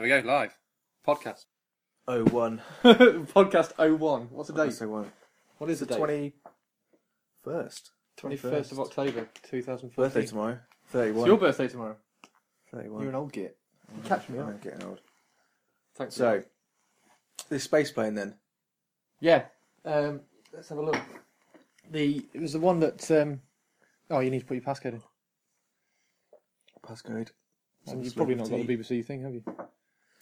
There we go, live. Podcast. Oh one. Podcast 01. What's the date? So one. What is the The date? twenty first. 21st of October, 2014. Birthday tomorrow. Thirty It's one. your birthday tomorrow. Thirty one. You're an old git. Catch me up. I'm getting old. Thanks. So this space plane then. yeah, um, let's have a look. The It was the one that. Um, oh, you need to put your passcode in. Passcode. And you've probably not got the BBC thing, have you?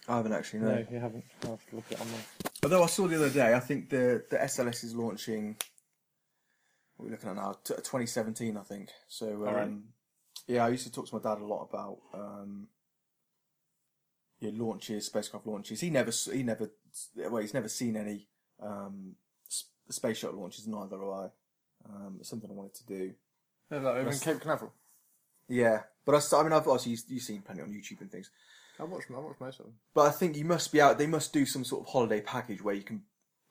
I haven't actually no. No, you haven't. I'll have to look it online. Although I saw the other day, I think the the SLS is launching. What are we looking at now? T- 2017, I think. So um, Alright. yeah, I used to talk to my dad a lot about um, yeah, launches, spacecraft launches. He never, he never, well, he's never seen any um, s- space shuttle launches. Neither have I. Um, it's something I wanted to do. No, no, in Cape Canaveral. Yeah, but I mean, I've obviously you've, you've seen plenty on YouTube and things. I watched, I watched most of them. But I think you must be out. They must do some sort of holiday package where you can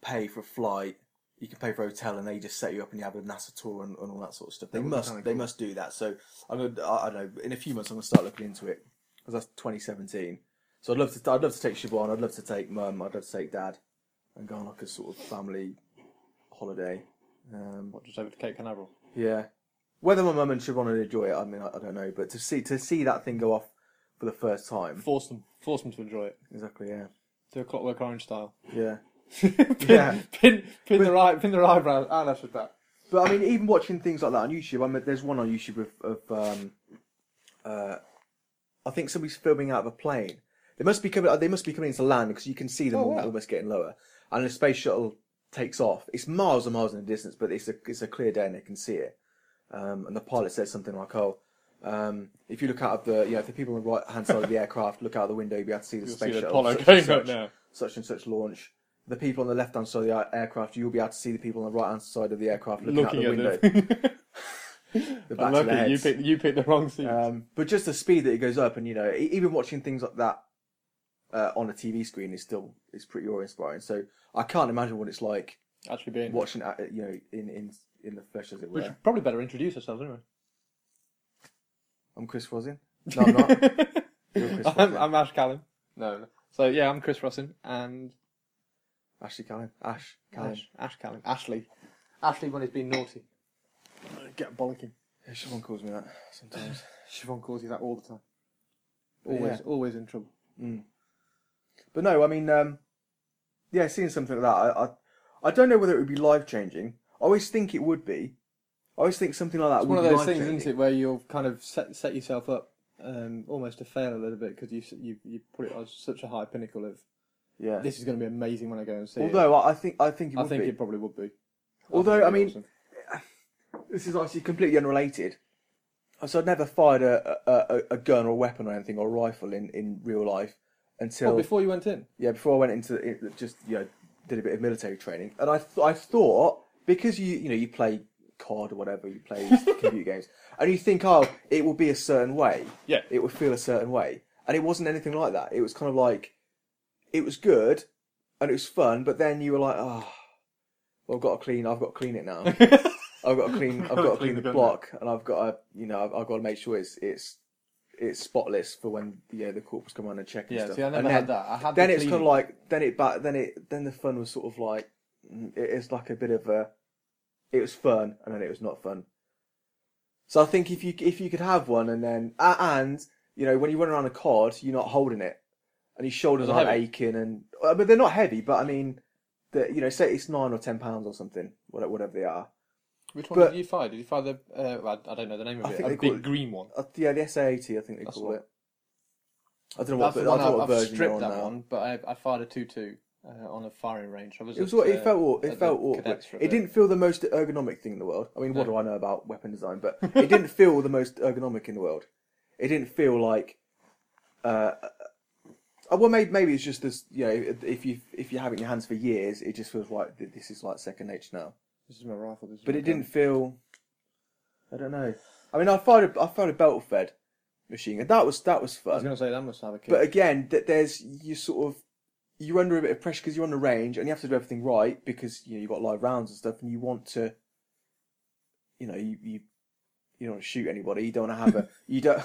pay for a flight, you can pay for a hotel, and they just set you up and you have a NASA tour and, and all that sort of stuff. They That would be must. kinda They cool. must do that. So I'm gonna. I, I don't know. In a few months, I'm gonna start looking into it because that's 2017. So I'd love to. I'd love to take Siobhan. I'd love to take Mum. I'd love to take Dad, and go on like a sort of family holiday. Um, What, just over to Cape Canaveral? yeah. Whether my mum and Siobhan would enjoy it, I mean, I, I don't know. But to see to see that thing go off for the first time, Force them. Force them to enjoy it. exactly. Yeah. Do a Clockwork Orange style. Yeah. pin, Yeah. pin, pin their eye, pin their eyebrows. That's with that. But I mean, even watching things like that on YouTube, I mean, there's one on YouTube of, of um, uh, I think somebody's filming out of a plane. They must be coming. They must be coming into land because you can see them Oh, wow. almost getting lower. And the space shuttle takes off. It's miles and miles in the distance, but it's a it's a clear day and they can see it. Um, and the pilot says something like, "Oh, um, if you look out of the you know if the people on the right hand side of the aircraft look out of the window, you'll be able to see the You'll space see shuttle Apollo such, and such, now. such and such launch." The people on the left hand side of the aircraft, you'll be able to see the people on the right hand side of the aircraft looking, out the window. the back of their you picked, you picked the wrong seat. Um, but just the speed that it goes up, and you know, even watching things like that uh, on a TV screen is still is pretty awe inspiring. So I can't imagine what it's like Actually being. watching, uh, you know, in in in the flesh, as it were. We should probably better introduce ourselves anyway. I'm Chris Rosin. No, I'm not. You're Chris I'm, Rosin. I'm Ash Callum. No, no. So yeah, I'm Chris Rossin and Ashley Callan. Ash Callan. Ash, Ash Callum. Ashley. Ashley when he's been naughty. Get bollocking. Yeah, someone calls me that sometimes. Siobhan calls you that all the time. Always, yeah. always in trouble. Mm. But no, I mean, um, yeah, seeing something like that, I, I, I don't know whether it would be life changing. I always think it would be. I always think something like that It's one of those things, isn't it, where you'll kind of set set yourself up um, almost to fail a little bit because you you you put it on such a high pinnacle of Yeah. this is going to be amazing when I go and see it. Although I I think I think it I think be. it probably would be. Although, think I mean, awesome. this is actually completely unrelated. So I'd never fired a, a, a, gun or a weapon or anything or a rifle in, in real life until What, before you went in. yeah before I went into it, just you know did a bit of military training and I th- I thought because you you know you play COD or whatever you play computer games and you think oh it will be a certain way Yeah. it would feel a certain way and it wasn't anything like that it was kind of like it was good and it was fun but then you were like oh well, I've got to clean I've got to clean it now I've got to clean. I've got to clean the gun block, and I've got to, you know, I've, I've got to make sure it's it's it's spotless for when you know the corpus come around and check and Yeah, stuff. see, I never and had then, that. I had Then the it's kind of like then it back then it then the fun was sort of like mm, it is like a bit of a it was fun and then it was not fun. So I think if you if you could have one and then and you know when you run around a cod you're not holding it and your shoulders aren't heavy. aching and uh, but they're not heavy but I mean that you know say it's nine or ten pounds or something whatever whatever they are. Which one but- did you fire? Did you fire the? Uh, I don't know the name of I it. A big it- green one. Uh, yeah, the SA80, I think they That's call what- it. I don't know what, the I don't know what I've version stripped on that now. one, but I, I fired a two-two uh, on a firing range. I was. It was at, what it uh, felt. It felt awkward. cadets for a It didn't feel the most ergonomic thing in the world. I mean, what No. do I know about weapon design? But it didn't feel the most ergonomic in the world. It didn't feel like. Uh, uh, well, maybe maybe it's just this. You know, if you if you have it in your hands for years, it just feels like this is like second nature now. This is my rifle. This is But my it gun. didn't feel. I don't know. I mean, I fired a, I fired a belt fed machine and That was that was fun. I was going to say that must have a kick. But again, that there's you sort of you're under a bit of pressure because you're on the range and you have to do everything right because you know you've got live rounds and stuff, and you want to, you know, you, you you don't want to shoot anybody. You don't want to have a. You don't.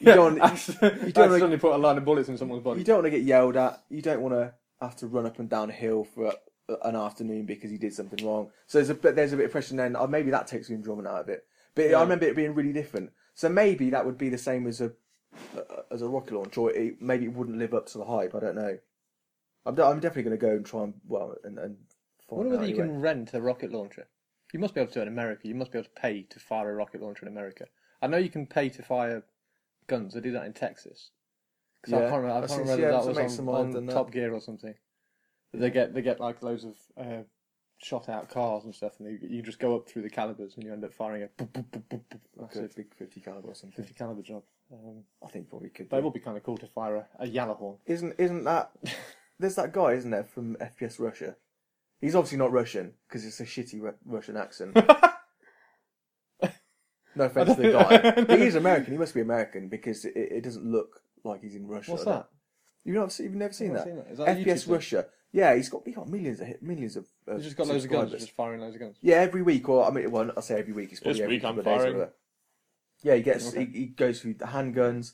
You don't. accidentally, you don't wanna- put a line of bullets in someone's body. You don't want to get yelled at. You don't want to have to run up and down a hill for a, an afternoon because you did something wrong. So there's a bit, there's a bit of pressure, and then oh, maybe that takes the enjoyment out of it. But Yeah. I remember it being really different. So maybe that would be the same as a as a rocket launch, or it, maybe it wouldn't live up to the hype. I don't know. I'm, de- I'm definitely going to go and try and well and, and I find wonder out whether you anyway. can rent a rocket launcher. You must be able to in America. You must be able to pay to fire a rocket launcher in America. I know you can pay to fire guns. They do that in Texas. 'Cause I Yeah. can't remember, I can't remember yeah, that makes was them on, doesn't it? Top Gear or something. They get they get like loads of uh, shot out cars and stuff, and you, you just go up through the calibers and you end up firing a boop, boop, boop, boop, boop. like a big 50 caliber or something. fifty caliber job. Um, I think probably could. but it do. would be kind of cool to fire a, a Yellowhorn. Isn't isn't that? There's that guy, isn't there, from FPS Russia? He's obviously not Russian because it's a shitty Ru- Russian accent. no offense to the guy, but he's American. He must be American because it, it doesn't look like he's in Russia. What's I don't- that? You've not seen, you've never seen I've that? seen that. Is that a YouTube FPS thing? Russia. Yeah, he's got he got millions of hit- millions of. Uh, He's just got loads of guns, subscribers. just firing loads of guns. Yeah, every week, or I mean, well, I say every week. It's probably This every week I'm couple of days or firing. whatever. Yeah, he gets Okay. he, he goes through the handguns,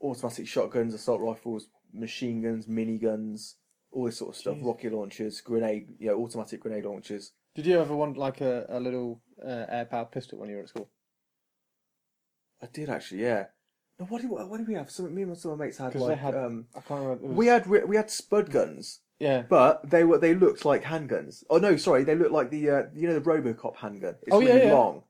automatic shotguns, assault rifles, machine guns, miniguns, all this sort of stuff. Jeez. Rocket launchers, grenade, you know, automatic grenade launchers. Did you ever want like a, a little uh, air powered pistol when you were at school? I did actually, yeah. No, what did what did we have? Some me and some of my mates had like had- um, I can't remember. was- we had we had spud guns, yeah. but they were they looked like handguns. Oh no, sorry, they looked like the uh, you know the RoboCop handgun. It's Oh, really yeah. long.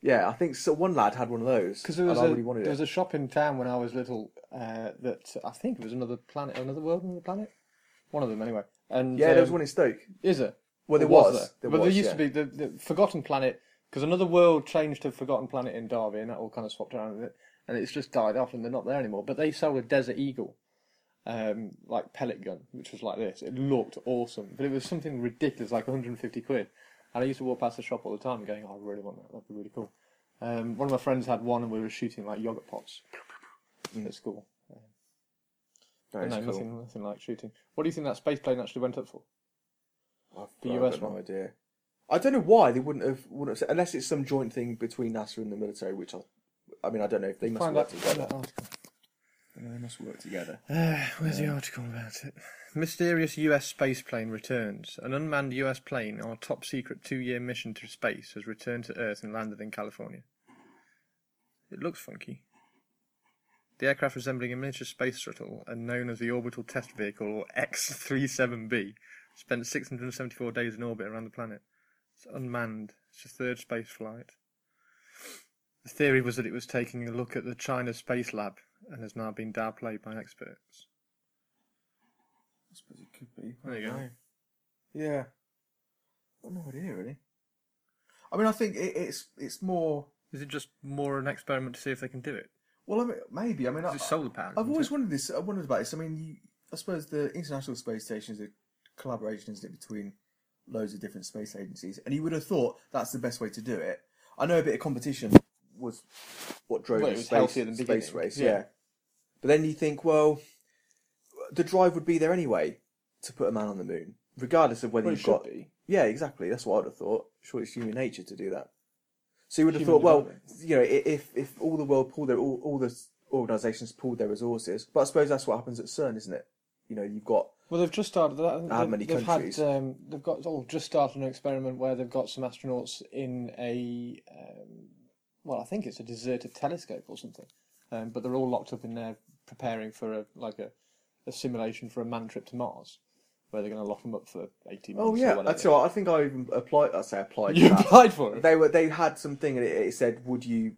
Yeah, I think so. One lad had one of those Because there was and really wanted there it. was a shop in town when I was little uh, that I think it was another planet, another world, another planet. One of them anyway. And Yeah, there was um, one in Stoke. Is it? Well, there Or was. there? There but was, there used yeah. to be the, the Forbidden Planet because another world changed to Forbidden Planet in Derby, and that all kind of swapped around with it, and it's just died off, and they're not there anymore. But they sold a Desert Eagle, um, like pellet gun, which was like this. It looked awesome, but it was something ridiculous, like 150 quid. And I used to walk past the shop all the time, going, "Oh, I really want that. That'd be really cool." Um, one of my friends had one, and we were shooting like yogurt pots at school. That is no, cool. nothing, nothing like shooting. What do you think that space plane actually went up for? I've, The I've US got no idea. I don't know why they wouldn't have wouldn't have said, unless it's some joint thing between NASA and the military, which I, I mean, I don't know if they must Find work out, find together. that article. They must work together. Uh, where's the article about it? Mysterious US space plane returns. An unmanned US plane on a top secret two year mission to space has returned to Earth and landed in California. It looks funky. The aircraft resembling a miniature space shuttle and known as the Orbital Test Vehicle or X-37B spent 674 days in orbit around the planet. It's unmanned. It's a third space flight. The theory was that it was taking a look at the China Space Lab and has now been downplayed by experts. I suppose it could be. There you go. Yeah. I've no idea really. I mean, I think it, it's it's more. Is it just more an experiment to see if they can do it? Well, I mean, maybe. I mean, I, solar powered. I've always wondered this. I wondered about this. I mean, you, I suppose the International Space Station is a collaboration, isn't it, between loads of different space agencies? And you would have thought that's the best way to do it. I know a bit of competition was what drove Well, the space, space beginning, race. yeah. Yeah. But then you think, well, the drive would be there anyway to put a man on the moon, regardless of whether Well, you've should got. be. Yeah, exactly. That's what I'd have thought. Sure, it's human nature to do that. So you would have Human thought, well, you know, if if all the world pulled their all, all the organisations pulled their resources, but I suppose that's what happens at CERN, isn't it? You know, you've got Well, they've just started that. How they've, many they've countries? Had, um, they've got oh, just started an experiment where they've got some astronauts in a um, well, I think it's a deserted telescope or something, um, but they're all locked up in there preparing for a like a, a simulation for a manned trip to Mars, where they're going to lock them up for eighteen oh, months. oh or yeah, whatever. that's all. right. I think I even applied. I say applied. You applied for it. They were they had something and it, it said, would you,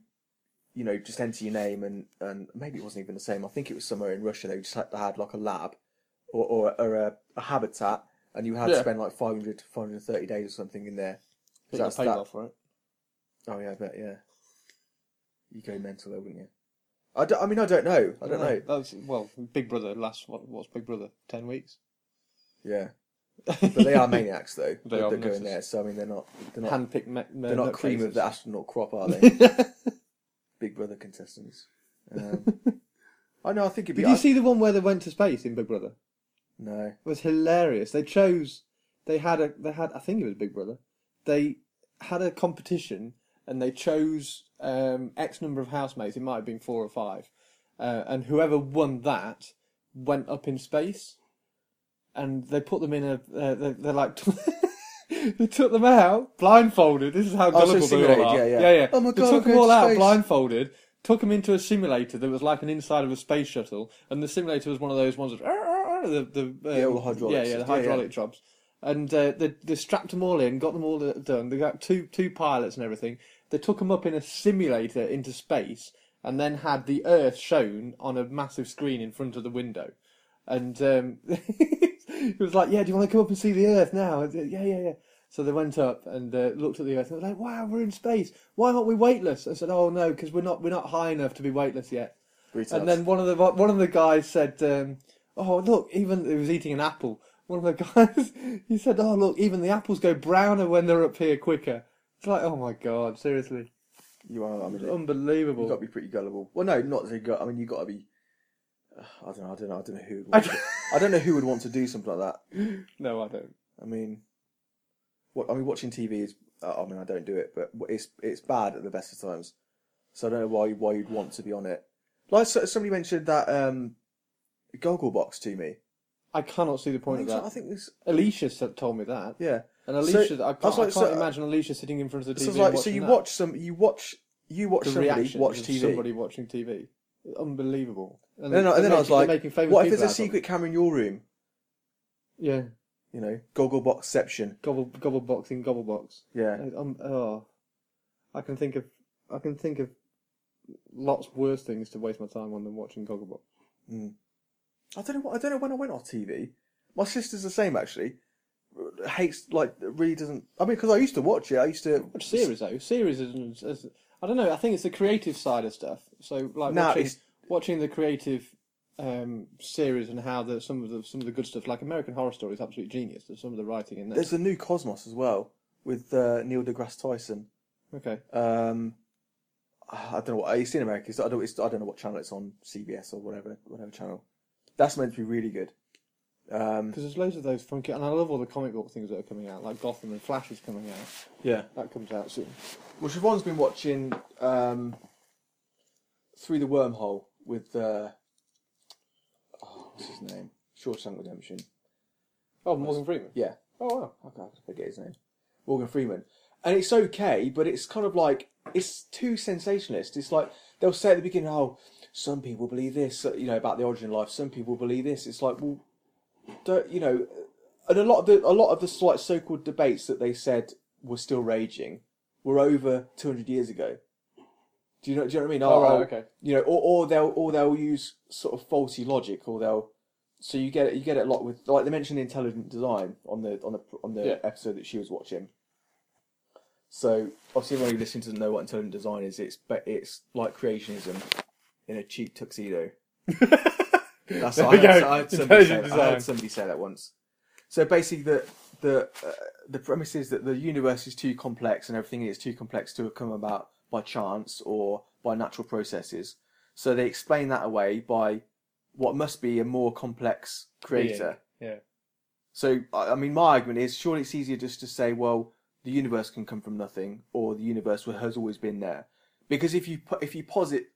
you know, just enter your name and and maybe it wasn't even the same. I think it was somewhere in Russia. They just had, they had like a lab or or, or a, a habitat, and you had to spend like 500 to 530 days or something in there. But that's paid that- for it. Oh yeah, I bet yeah. You go mental though, wouldn't you? I, don't- I mean, I don't know. I don't know. That's well, Big Brother last, what? What's Big Brother? Ten weeks. Yeah, but they are maniacs though. They that, are that go in there. So I mean, they're not they're not Handpicked. Me- they're not cream of the astronaut crop, are they? Big Brother contestants. Um, I know. I think it'd be. Did you I- see the one where they went to space in Big Brother? No. It was hilarious. They chose. They had a. They had. I think it was Big Brother. They had a competition, and they chose um, X number of housemates. It might have been four or five, uh, and whoever won that went up in space, and they put them in a. Uh, they, they're like. they took them out blindfolded. This is how so gullible they all are. yeah, yeah. yeah, yeah. Oh my god! they took I'm them all out space. blindfolded. Took them into a simulator that was like an inside of a space shuttle, and the simulator was one of those ones that the the um, Yeah, all the hydraulics. yeah, yeah, the Yeah, hydraulic jobs. And uh, they, they strapped them all in, got them all done. They got two two pilots and everything. They took them up in a simulator into space, and then had the Earth shown on a massive screen in front of the window. And um, it was like, "Yeah, do you want to come up and see the Earth now?" Uh, yeah, yeah, yeah. So they went up and uh, looked at the Earth and they were like, "Wow, we're in space. Why aren't we weightless?" I said, "Oh no, because we're not we're not high enough to be weightless yet." Retards. And then one of the one of the guys said, um, "Oh look, even he was eating an apple." One of the guys he said, "Oh look, even the apples go browner when they're up here quicker." It's like, oh my god, seriously, you are. I mean, unbelievable. you've got to be pretty gullible. Well, no, not say gut. I mean, you've got to be. I don't know. I don't know. I don't know who. Would I want to, I don't know who would want to do something like that. no, I don't. I mean, what I mean, watching TV is. Uh, I mean, I don't do it, but it's it's bad at the best of times. So I don't know why why you'd want to be on it. Like so, somebody mentioned that um, goggle box to me. I cannot see the point of that. I think this. Alicia said, told me that, Yeah. and Alicia, I I can't, I like, can't so- imagine Alicia sitting in front of the TV. So, like, so you that. watch some. You watch. You watch the somebody reaction watch TV. somebody watching TV. Unbelievable. And, And then, I- and then I was like, making what if there's a out of it. secret camera in your room? Yeah, You know, goggle boxception. gobble gobble boxing gobble box. Yeah. Um, oh, I can think of, I can think of lots worse things to waste my time on than watching Gogglebox. I don't know. What, I don't know when I went off TV. My sister's the same actually. Hates like really doesn't. I mean, because I used to watch it. I used to Watch series though. Series is, is, I don't know. I think it's the creative side of stuff. So like No, watching, it's- watching the creative um, series and how the some of the some of the good stuff, like American Horror Story, is absolutely genius. There's some of the writing in there. There's a new Cosmos as well with uh, Neil deGrasse Tyson. Okay. Um, I don't know what it's in America. It's, I don't. It's, I don't know what channel it's on. CBS or whatever, whatever channel. That's meant to be really good. Um, Because there's loads of those funky, and I love all the comic book things that are coming out, like Gotham and Flash is coming out. yeah. That comes out soon. Well, Siobhan's been watching um, Through the Wormhole with uh, oh, what's his name? Shawshank Redemption. Oh, Morgan Freeman. Yeah, Oh wow. I can't forget his name. Morgan Freeman. And it's okay, but it's kind of like it's too sensationalist. It's like they'll say at the beginning, "Oh, some people believe this," uh, you know, about the origin of life. Some people believe this. It's like, well, don't you know? And a lot of the a lot of the like so-called debates that they said were still raging were over 200 years ago. Do you know? Do you know what I mean? Oh, right, okay. You know, or, or they'll or they'll use sort of faulty logic, or they'll. So you get it. You get it a lot with like they mentioned intelligent design on the on the on the Yeah. episode that she was watching. So obviously, anyone who listens doesn't know what intelligent design is. It's but it's like creationism in a cheap tuxedo. That's I had. I had somebody say, I had somebody say that once. So basically, the the uh, the premise is that the universe is too complex and everything is too complex to have come about by chance or by natural processes. So they explain that away by what must be a more complex creator. Yeah. So I mean, my argument is surely it's easier just to say, well, the universe can come from nothing, or the universe has always been there. Because if you if you posit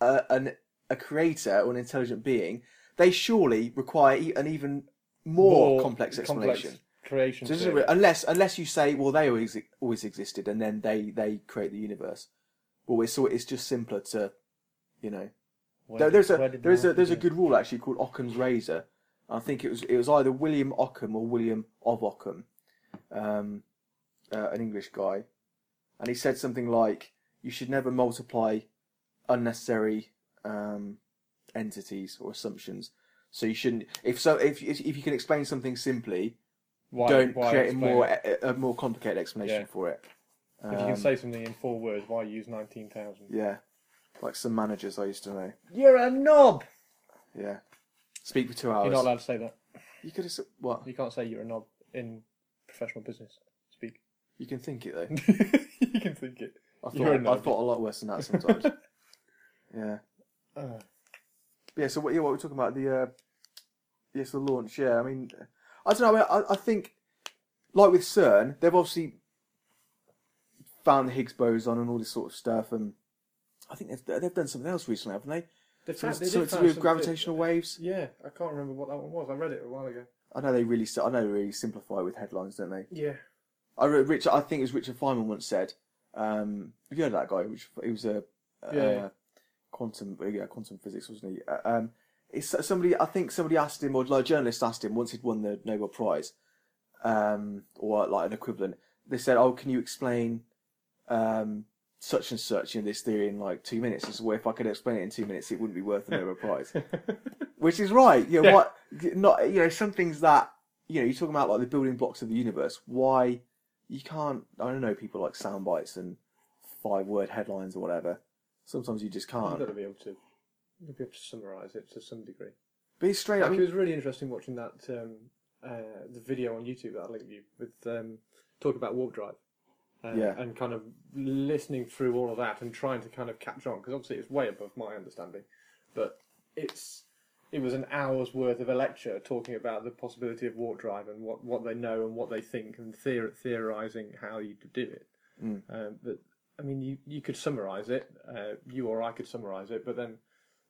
a, an a creator or an intelligent being, they surely require an even more, complex explanation. creation. So this is theory. a- unless unless you say, well, they always always existed, and then they they create the universe. Well, it's so it's just simpler to, you know. There, there's a there's a there's a good rule actually called Occam's razor. I think it was it was either William Ockham or William of Ockham, um, uh, an English guy, and he said something like, "You should never multiply unnecessary um, entities or assumptions. So you shouldn't if so if if if you can explain something simply, Why- don't why create a more it? a, a more complicated explanation Yeah. for it. If you Um, can say something in four words, why use nineteen thousand? yeah, like some managers I used to know. You're a knob. Yeah, speak for two hours. You're not allowed to say that. You could have said what? You can't say you're a knob in professional business speak. You can think it though. you can think it. I thought I thought a lot worse than that sometimes. yeah. Uh, Yeah, so what? Yeah, what we're talking about the uh, yes, the launch. Yeah, I mean, I don't know. I, I think, like with CERN, they've obviously found the Higgs boson and all this sort of stuff. And I think they've they've done something else recently, haven't they? They found- they something to do with gravitational waves. Yeah, I can't remember what that one was. I read it a while ago. I know they really, I know they really simplify with headlines, don't they? Yeah. I read Richard. I think it was Richard Feynman once said. Um, have you heard of that guy? Which he was a, a Yeah, yeah. quantum, yeah, quantum physics, wasn't he? Uh, Um, it's somebody. I think somebody asked him, or like a journalist asked him once he'd won the Nobel Prize, um, or like an equivalent. They said, "Oh, can you explain um, such and such in this theory in like two minutes?" Said, "Well, if I could explain it in two minutes, it wouldn't be worth the Nobel Prize." Which is right. You know Yeah. what? Not you know some things that you know you're talking about like the building blocks of the universe. Why you can't? I don't know. People like sound bites and five word headlines or whatever. Sometimes you just can't. You've got to be able to, to be able to summarise it to some degree. Be straight. I Like, mean, it was really interesting watching that um, uh, the video on YouTube that I linked you with um, talking about warp drive. Uh, Yeah. And kind of listening through all of that and trying to kind of catch on because obviously it's way above my understanding, but it's it was an hour's worth of a lecture talking about the possibility of warp drive and what, what they know and what they think and theor- theorizing how you could do it. Mm. Um, but I mean, you you could summarize it, uh, you or I could summarize it, but then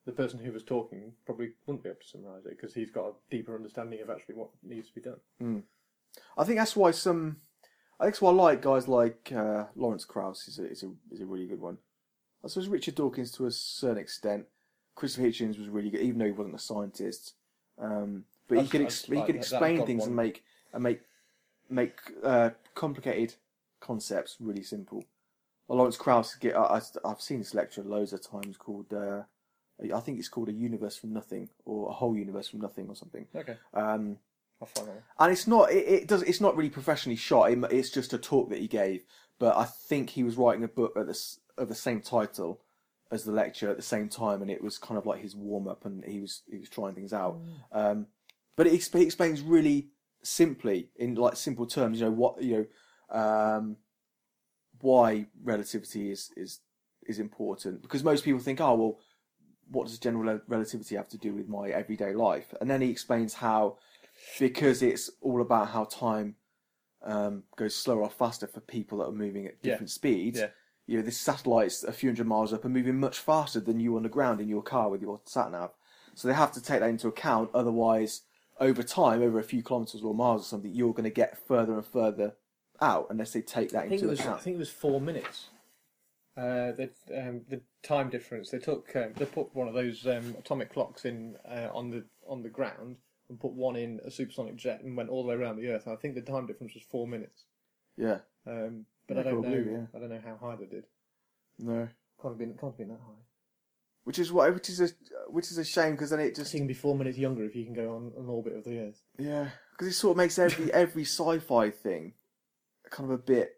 the person who was talking probably wouldn't be able to summarise it because he's got a deeper understanding of actually what needs to be done. I think that's why some. I think that's why I like guys like uh, Lawrence Krauss is a, is a is a really good one. I suppose Richard Dawkins to a certain extent. Christopher Hitchens was really good, even though he wasn't a scientist. Um, but he could ex- he could explain things one. and make and make make uh, complicated concepts really simple. Well, Lawrence Krauss, get I, I've seen this lecture loads of times called. Uh, I think it's called a universe from nothing or a whole universe from nothing or something. Okay, Um, I'll find that. And it's not it, it does it's not really professionally shot. It- it's just a talk that he gave. But i think he was writing a book at this of the same title as the lecture at the same time and it was kind of like his warm-up and he was he was trying things out. Um, but it, exp- he explains really simply in like simple terms you know what you know um, why relativity is is is important. Because most people think oh well what does general relativity have to do with my everyday life? And then he explains how because it's all about how time um, goes slower or faster for people that are moving at Yeah. different speeds. Yeah. You know, this satellite's a few hundred miles up and moving much faster than you on the ground in your car with your sat nav. So they have to take that into account. Otherwise, over time, over a few kilometers or miles or something, you're going to get further and further out unless they take that into it was I think it was four minutes. Uh, the um, the time difference. They took um, they put one of those um, atomic clocks in uh, on the on the ground and put one in a supersonic jet and went all the way around the Earth. I think the time difference was four minutes. Yeah. Um, but Yeah, I don't probably, know. yeah. I don't know how high they did. No. Can't have been can't have been that high. Which is what, which is a, which is a shame because then it just you can be four minutes younger if you can go on an orbit of the Earth. Yeah, because it sort of makes every every sci-fi thing kind of a bit.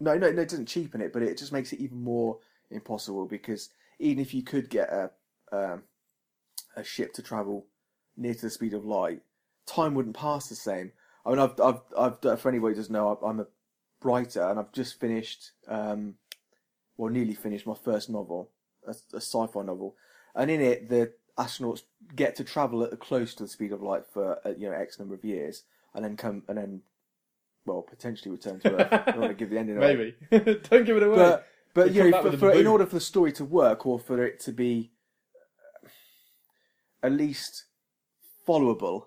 No, no, no, it doesn't cheapen it, but it just makes it even more impossible because even if you could get a um, a ship to travel near to the speed of light, time wouldn't pass the same. I mean, I've I've I've for anybody who doesn't know, I'm a writer and I've just finished, um, well, nearly finished my first novel, a, a sci-fi novel, and in it the astronauts get to travel at the close to the speed of light for uh, you know X number of years, and then come and then, well, potentially return to Earth. I don't want to give the ending away. Maybe don't give it away. But but you know, for, for, in order for the story to work, or for it to be uh, at least followable,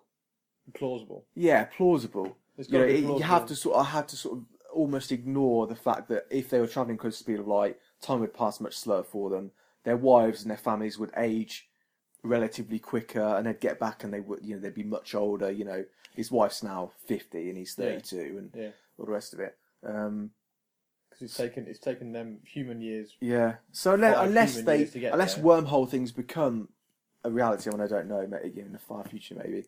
plausible. yeah, plausible. It's You know, be it, you have to sort. I had to sort of almost ignore the fact that if they were traveling close to the speed of light, time would pass much slower for them. Their wives and their families would age relatively quicker, and they'd get back and they would, you know, they'd be much older. You know, his wife's now fifty and he's Yeah. thirty-two, and Yeah, all the rest of it. Um, because it's taken it's taken them human years. Yeah. So unless, Five unless human they years to get unless there. wormhole things become a reality, mean, I don't know, maybe in the far future, maybe.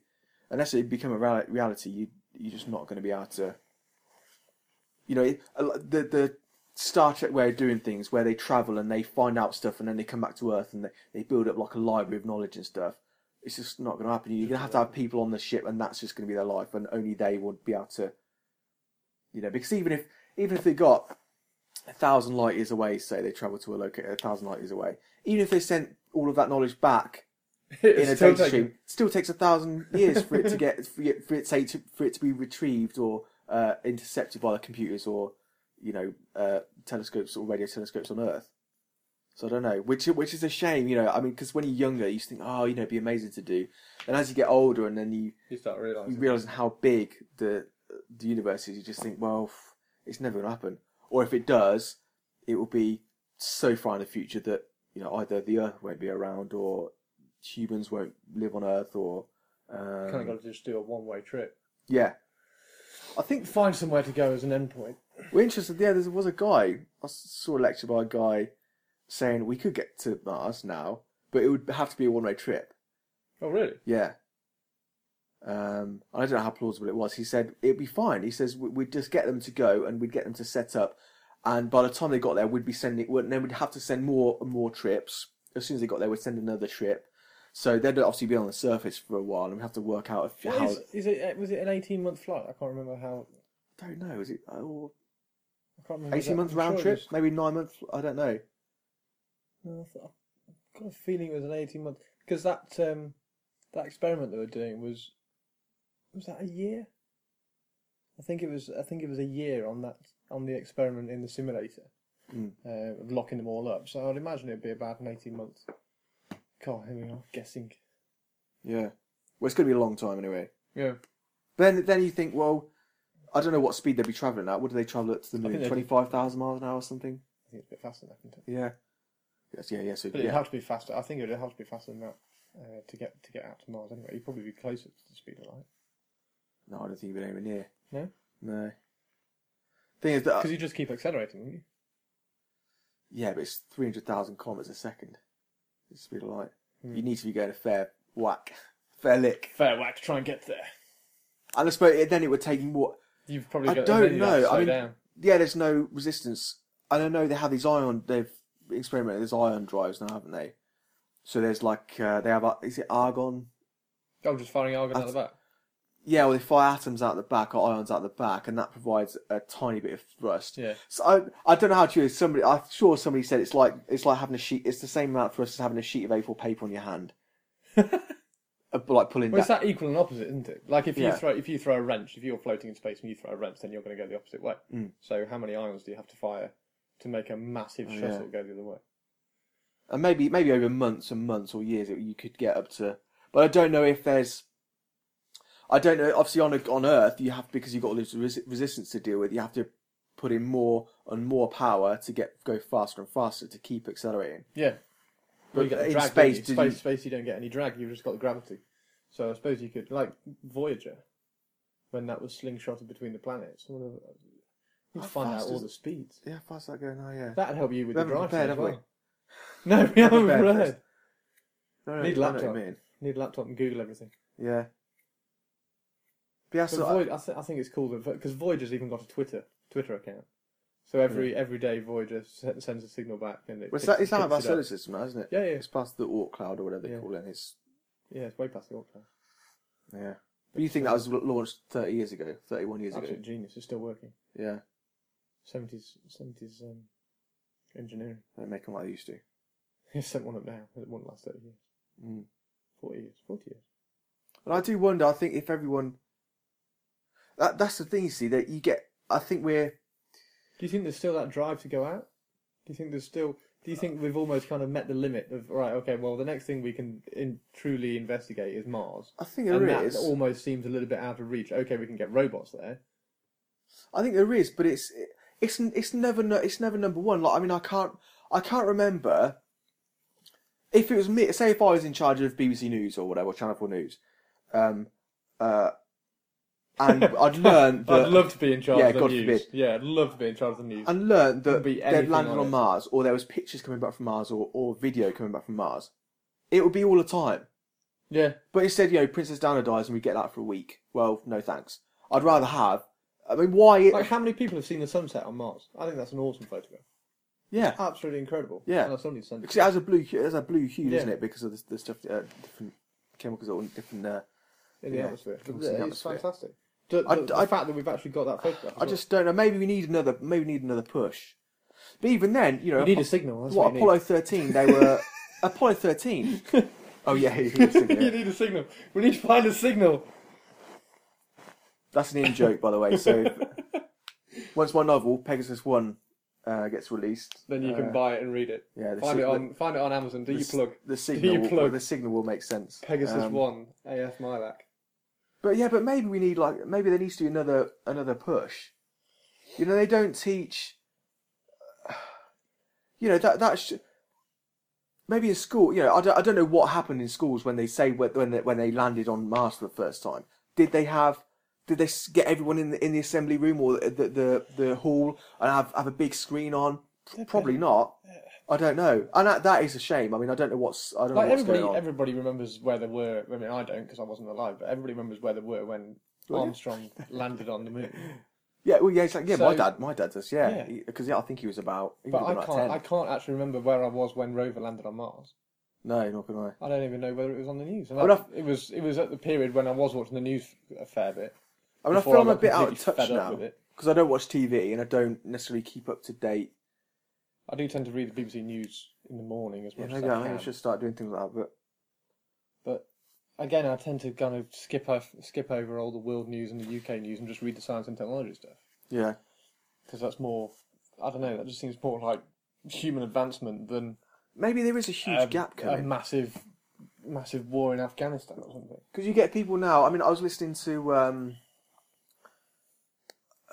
Unless it become a reality, you you're just not going to be able to. You know, it- a lo- the the Star Trek way of doing things, where they travel and they find out stuff, and then they come back to Earth and they, they build up like a library of knowledge and stuff. It's just not going to happen. You're going to have to have people on the ship, and that's just going to be their life, and only they would be able to. You know, because even if even if they got a thousand light years away, say they travel to a location a thousand light years away, even if they sent all of that knowledge back in a data taken- stream, it still takes a thousand years for it to get for it, for it say to, for it to be retrieved or uh, intercepted by the computers or you know uh, telescopes or radio telescopes on Earth. So I don't know, which which is a shame, you know. I mean, because when you're younger, you used to think, oh, you know, it'd be amazing to do, and as you get older, and then you You start realising. you realizing how big the the universe is, you just think, well, it's never going to happen. Or if it does, it will be so far in the future that you know either the Earth won't be around, or humans won't live on Earth, or um, kind of got to just do a one-way trip. yeah. I think Find somewhere to go as an endpoint. we're interested. Yeah, there was a guy I saw a lecture by a guy saying we could get to Mars now, but it would have to be a one-way trip. Oh, really? Yeah. Um, I don't know how plausible it was. He said it'd be fine. He says we- we'd just get them to go and we'd get them to set up, and by the time they got there, we'd be sending. Then we'd have to send more and more trips. As soon as they got there, we'd send another trip. So they'd obviously be on the surface for a while, and we have to work out if, What how. is, is it? Was it an eighteen-month flight? I can't remember how. I don't know. Is it oh, I can't remember. eighteen month I'm round sure it trip? was- Maybe nine months. I don't know. No, I thought, I've got a feeling it was an eighteen-month because that um, that experiment they were doing was was that a year? I think it was. I think it was a year on that on the experiment in the simulator Mm. uh, of locking them all up. So I'd imagine it'd be about an eighteen-month. God, here we are guessing. Yeah. Well, it's going to be a long time anyway. Yeah. Then, then you think, well, I don't know what speed they'd be travelling at. What do they travel at to the think moon? they'd- Twenty-five thousand miles an hour or something? I think it's a bit faster than that, isn't it? Yeah. Yes, yeah, yeah. So But it'd yeah. have to be faster. I think it'd have to be faster than that uh, to get to get out to Mars. Anyway, you'd probably be closer to the speed of light. No, I don't think you'd be anywhere near. No? No. Thing is that Because you just keep accelerating, wouldn't you? yeah, but it's three hundred thousand kilometers a second. The speed of light. Hmm. You need to be going a fair whack, fair lick. Fair whack to try and get there. And I suppose then it would take more. You've probably I got don't then you'd have to know. I slow mean, down. Yeah, there's no resistance. I don't know they have these ion. They've experimented. There's ion drives now, haven't they? So there's like uh, they have. uh, Is it argon? Oh, just firing argon out That's- the back. Yeah, well, they fire atoms out the back or ions out the back, and that provides a tiny bit of thrust. Yeah. So I, I don't know how to. Somebody, I'm sure somebody said it's like it's like having a sheet. It's the same amount for us as having a sheet of A4 paper on your hand. Uh, like pulling Well, it's that. equal and opposite, isn't it? Like if you Yeah. throw if you throw a wrench, if you're floating in space and you throw a wrench, then you're going to go the opposite way. Mm. So how many ions do you have to fire to make a massive Oh, shuttle yeah. go the other way? And maybe maybe over months and months or years, it, you could get up to. But I don't know if there's. I don't know. Obviously, on a, on Earth, you have because you've got all this res- resistance to deal with. You have to put in more and more power to get go faster and faster to keep accelerating. Yeah. Well, you But get the in drag, space, you? space, you- space, you don't get any drag. You've just got the gravity. So I suppose you could, like Voyager, when that was slingshotted between the planets. You'd How find out all is- the speeds. Yeah, fast that going now? Yeah. That'd help you with We the drive prepared, as we? well. No, we haven't read. No, no, Need I what laptop. you mean. Need a laptop and Google everything. Yeah. But yeah, so I- Voy- I, th- I think it's cool because Voyager's even got a Twitter Twitter account. So every every day Voyager s- sends a signal back and it well, it's, picks- that, it's out of our picks it solar up. system now, isn't it? Yeah, yeah, It's past the Oort cloud or whatever they call it. and It's yeah. It's way past the Oort cloud. yeah. But you think that was launched thirty years ago, thirty-one years Absolute ago? genius. It's still working. Yeah, Seventies seventies um, engineering. they make them like they used to. He sent one up now. It won't last thirty years. Mm. Forty years. Forty years. And I do wonder. I think if everyone, that that's the thing. You see that you get. I think we're. Do you think there's still that drive to go out? Do you think there's still? Do you think we've almost kind of met the limit of right? Okay, well, the next thing we can in, truly investigate is Mars. I think there and is. that almost seems a little bit out of reach. Okay, we can get robots there. I think there is, but it's it's it's never it's never number one. Like I mean, I can't I can't remember if it was me. Say if I was in charge of BBC News or whatever, Channel Four News, um, uh, and I'd learned that I'd love to be in charge Yeah, of the God news. forbid. Yeah, I'd love to be in charge of the news. and learned that they'd landed on on. Mars, or there was pictures coming back from Mars, or, or video coming back from Mars. It would be all the time. yeah, But instead, you know, Princess Diana dies and we get that for a week. Well, no thanks. I'd rather have. I mean, why? like how many people have seen the sunset on Mars? I think that's an awesome photograph. yeah, Absolutely incredible. Yeah. and I still need it. because it has a blue, hue- it has a blue hue, Yeah. doesn't it? Because of the, the stuff, uh, different chemicals or different. Uh, in the yeah, atmosphere. it's the atmosphere. fantastic. The, the, I- the I- fact that we've actually got that photograph. I well. just don't know. Maybe we need another. Maybe we need another push. But even then, you know, you need Apo- a signal. That's what what, you Apollo thirteen? They were Apollo thirteen. Oh yeah, you need a signal, you need a signal. We need to find a signal. that's an in joke, by the way. So once my novel Pegasus One uh, gets released, Then you uh, can buy it and read it. Yeah, the Find it sig- on find it on Amazon. Do the you plug the signal. Do you will- plug the signal will make sense. Pegasus Um, One AF Milac? But yeah, but maybe we need like maybe there needs to be another another push. You know, they don't teach. You know that that's maybe in school. You know, I don't, I don't know what happened in schools when they say when when they, when they landed on Mars for the first time. Did they have? Did they get everyone in the in the assembly room or the the the hall and have have a big screen on? Probably not. Uh, I don't know, and that, that is a shame. I mean, I don't know what's I don't Like know what's everybody, going on. everybody remembers where they were. I mean, I don't because I wasn't alive, but everybody remembers where they were when yeah. Armstrong landed on the moon. Yeah, well, yeah, exactly. Yeah, my dad, my dad does. Yeah, Yeah. because yeah, I think he was about. He But I can't. like I can't actually remember where I was when Rover landed on Mars. No, not gonna. I don't even know whether it was on the news. And that- it was. It was at the period when I was watching the news a fair bit. I mean, I feel I'm a bit out of touch now because I don't watch TV and I don't necessarily keep up to date. I do tend to read the BBC News in the morning as Yeah, maybe as I, I I can. should start doing things like that. But But again, I tend to kind of skip off, skip over all the world news and the UK news and just read the science and technology stuff yeah, because that's more. I don't know. That just seems more like human advancement than maybe there is a huge a, gap a coming massive, massive war in Afghanistan or something. because you get people now. I mean, I was listening to. Um,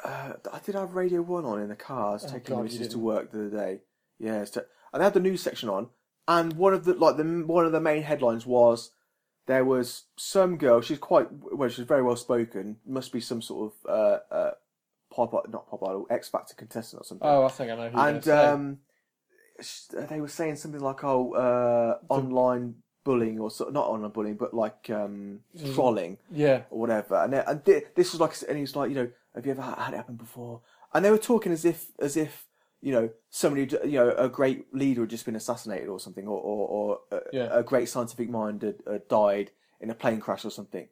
uh, I did have Radio One on in the car. I was Oh, taking God, the missus to work the other day. Yeah, to- and they had the news section on, and one of the like the one of the main headlines was there was some girl. She's quite well. She's very well spoken. Must be some sort of uh, uh, pop not pop idol X Factor contestant or something. Oh, I think I know and um, they were saying something like, "Oh, uh, online bullying or so, not online bullying, but like um, Mm. trolling yeah, or whatever." And they- and thi- this was like, and he was like, you know, have you ever had it happen before? And they were talking as if as if you know somebody you know a great leader had just been assassinated or something, or or, or a, Yeah. a great scientific mind had, had died in a plane crash or something.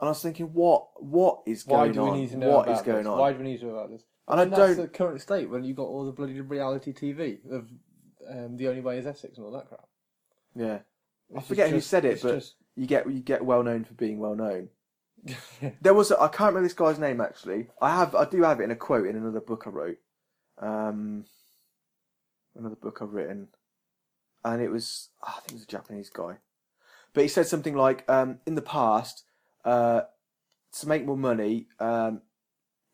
And I was thinking, what what is why going do we on? need to know What about is going this? on? Why do we need to know about this? And I that's don't- the current state when you got all the bloody reality TV of um, the only way is Essex and all that crap. Yeah, I forget who said it, but just- you get you get well known for being well known. There was a, I can't remember this guy's name actually. I have I do have it in a quote in another book I wrote. Um, another book I've written, and it was I think it was a Japanese guy, but he said something like, um, "In the past, uh, to make more money, um,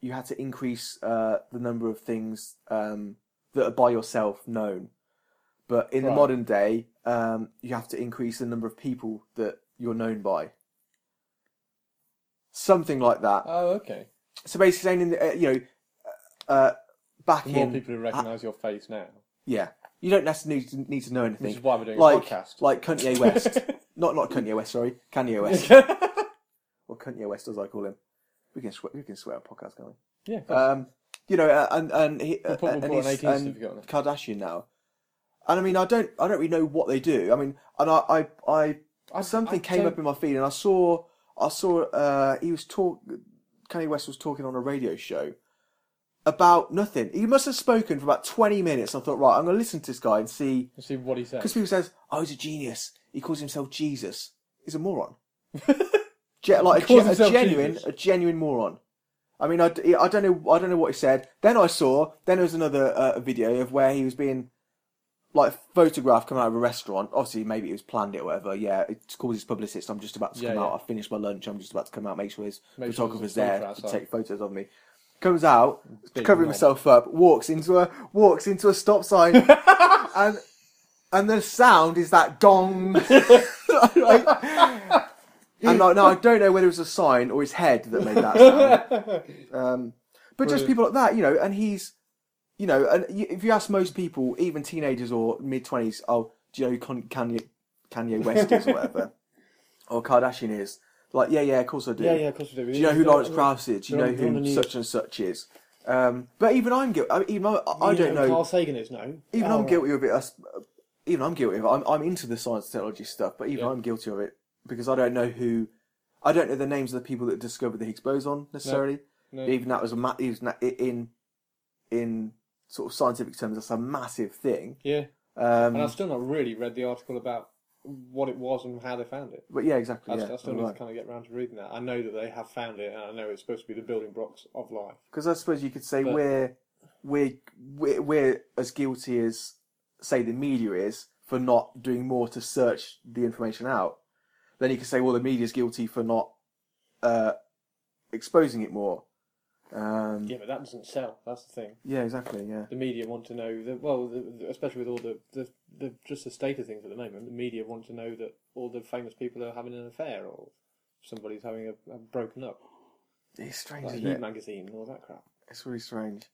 you had to increase uh, the number of things um, that are by yourself known, but in the modern day, um, you have to increase the number of people that you're known by." Something like that. oh, okay. So basically, saying in the, uh, you know, uh, back The more in people who recognise your face now. yeah, you don't necessarily need to, need to know anything. This is why we're doing like a podcast. like Kanye West, not not Kanye West, sorry, Kanye West, or Kanye West as I call him. We can swear, we can swear on podcast, can't we? yeah. Um, you know, uh, and and he, uh, We'll and, an he's, 18 and it. Kardashian now. And I mean, I don't, I don't really know what they do. I mean, and I, I, I I- something I came up in my feed, and I saw, I saw, uh, he was talk, Kanye West was talking on a radio show about nothing. He must have spoken for about twenty minutes. I thought, right, I'm going to listen to this guy and see, see what he says. because people says, oh, he's a genius. He calls himself Jesus. He's a moron. Ge- like a, a genuine, Jesus. a genuine moron. I mean, I, I don't know, I don't know what he said. Then I saw, then there was another uh, video of where he was being like photograph coming out of a restaurant. Obviously, maybe it was planned it or whatever. Yeah, it's called his publicist. I'm just about to Yeah, come yeah. out. I finished my lunch. I'm just about to come out. Make sure his Make photographer's a there to take photos of me. Comes out, covering knob. himself up, walks into a walks into a stop sign, and and the sound is that gong. Like- and like, now I don't know whether it was a sign or his head that made that sound. Um, but just people like that, you know, and he's, you know, and if you ask most people, even teenagers or mid twenties, oh, do you know who Kanye Kanye West is or whatever, or Kardashian is? Like, yeah, yeah, of course I do. yeah, yeah, of course we do. Do you know who Lawrence Krauss is? Do you know on- they're on the who such and such is? Um, but even I'm guilty. I mean, even I, I don't know. Carl Sagan is no. Even Oh, I'm guilty of it. I Even I'm guilty of it. I'm, I'm into the science and technology stuff, but even Yeah. I'm guilty of it because I don't know who. I don't know the names of the people that discovered the Higgs boson necessarily. No. Even that was a ma- even in in sort of scientific terms, that's a massive thing. Yeah, and I've Um, still not really read the article about what it was and how they found it. but yeah, exactly. I, Yeah, I still need to kind of get round to reading that. I know that they have found it, and I know it's supposed to be the building blocks of life. Because I suppose you could say But- we're we're, we're we're as guilty as say the media is for not doing more to search the information out. Then you can say, well, the media's guilty for not uh, exposing it more. Um, Yeah, but that doesn't sell. That's the thing. yeah, exactly. Yeah. The media want to know that. Well, the, the- especially with all the, the, the just the state of things at the moment, the media want to know that all the famous people are having an affair or somebody's having a, a broken up, It's strange, like Heat it? magazine and all that crap. It's really strange.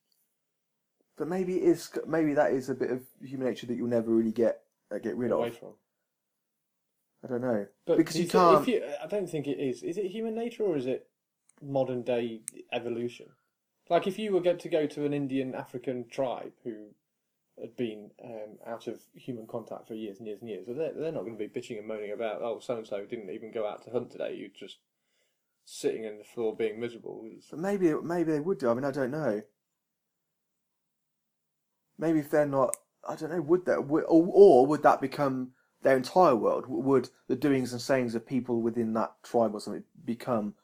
But maybe it is maybe that is a bit of human nature that you'll never really get uh, get rid Away of. from. I don't know But because do you can't. If you, I don't think it is. Is it human nature or is it modern day evolution? Like if you were get to go to an Indian African tribe who had been um, out of human contact for years and years and years, they're, they're not going to be bitching and moaning about oh so and so didn't even go out to hunt today. You just sitting on the floor being miserable. But maybe maybe they would do. I mean, I don't know. Maybe if they're not, I don't know. Would that would, or, or would that become their entire world? Would the doings and sayings of people within that tribe or something become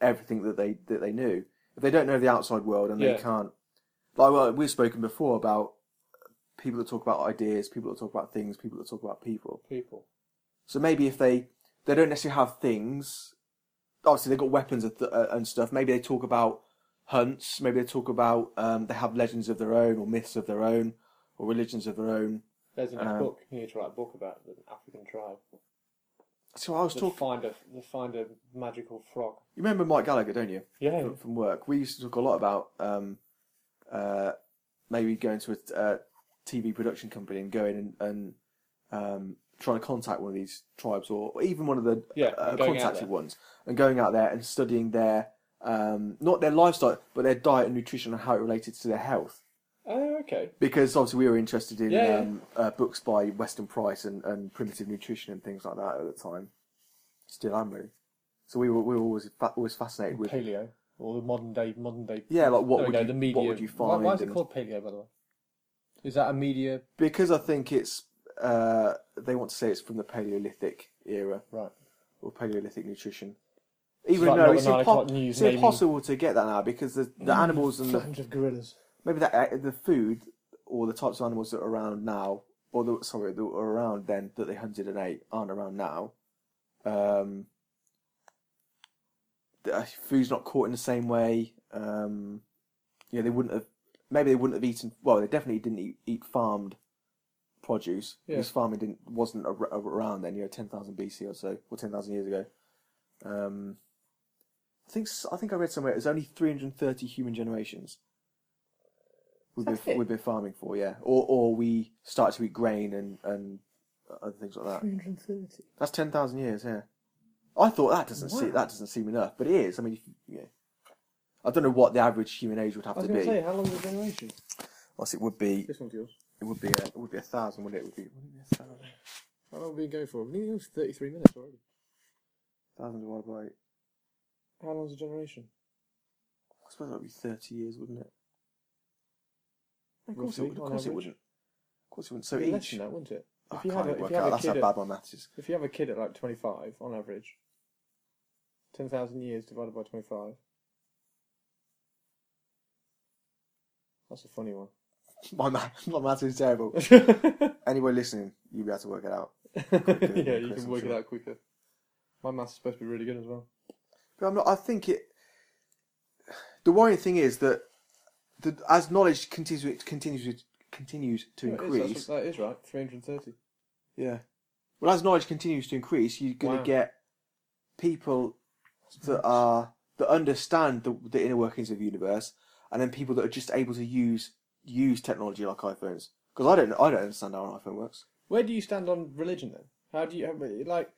everything that they that they knew? If they don't know the outside world and Yeah. they can't, like well, we've spoken before about people that talk about ideas, people that talk about things, people that talk about people. people. So maybe if they they don't necessarily have things, obviously they've got weapons and, uh, and stuff. Maybe they talk about hunts. Maybe they talk about um, they have legends of their own or myths of their own or religions of their own. There's a Um, book. You need to write a book about the African tribe. So I was They talking. find a they find a magical frog. You remember Mike Gallagher, don't you? Yeah. From, from work, we used to talk a lot about um, uh, maybe going to a uh, TV production company and going and, and um, trying to contact one of these tribes or, or even one of the Yeah, uh, and going out contacted ones and going out there and studying their um, not their lifestyle but their diet and nutrition and how it related to their health Oh, okay. because obviously we were interested in Yeah, yeah. um, uh, books by Weston Price and, and primitive nutrition and things like that at the time still am really so we were we were always fa- always fascinated with paleo or the modern day modern day. yeah like what we would go, you the media. what would you find why is it called paleo, by the way? Is that a media? because I think it's uh, they want to say it's from the Paleolithic era Right. or Paleolithic nutrition. Even like though it's, the nine o'clock impo- it's impossible to get that now because the, the animals and the of gorillas. Maybe that uh, the food or the types of animals that are around now, or the, sorry, that were around then that they hunted and ate aren't around now. Um, the uh, food's not caught in the same way. Um, yeah, they wouldn't have. Maybe they wouldn't have eaten. Well, they definitely didn't eat, eat farmed produce Yeah. because farming didn't wasn't ar- ar- around then. You know, ten thousand BC or so, or ten thousand years ago. Um, I think I think I read somewhere it was only three hundred thirty human generations. We've Is that been, it? we've been farming for, yeah, or or we started to eat grain and and other things like that. 330. That's ten thousand years, yeah. I thought that doesn't Wow. seem that doesn't seem enough, but it is. I mean, if, you- yeah. I don't know what the average human age would have I was to be. say, how long is the generation? Unless it would be, This one's yours. it would be, a, it would be a thousand, wouldn't it? It would be, would it be a thousand? How long have we been going for? We nearly 33 minutes already. Thousand divided by, How long's a generation? I suppose that would be thirty years, wouldn't it? Of course, it would. Of course, it wouldn't. Of course, it wouldn't. So It'd be less each, than that, wouldn't it? I If you can't have a, work if you have out. a That's how kid bad at, my maths is. if you have a kid at like 25 on average, 10,000 years divided by 25. That's a funny one. My math, my maths is terrible. Anyone listening, you'll be able to work it out. Yeah, you Chris, can I'm work it out quicker. My maths is supposed to be really good as well. But I'm not. I think it. The worrying thing is that, the, as knowledge continues continues continues to Yeah, it is, increase. that's what- that is right. 330. Yeah. Well, as knowledge continues to increase, you're going to Wow. get people that are that understand the, the inner workings of the universe, and then people that are just able to use use technology like iPhones. Because I don't I don't understand how an iPhone works. Where do you stand on religion then? How do you how- like?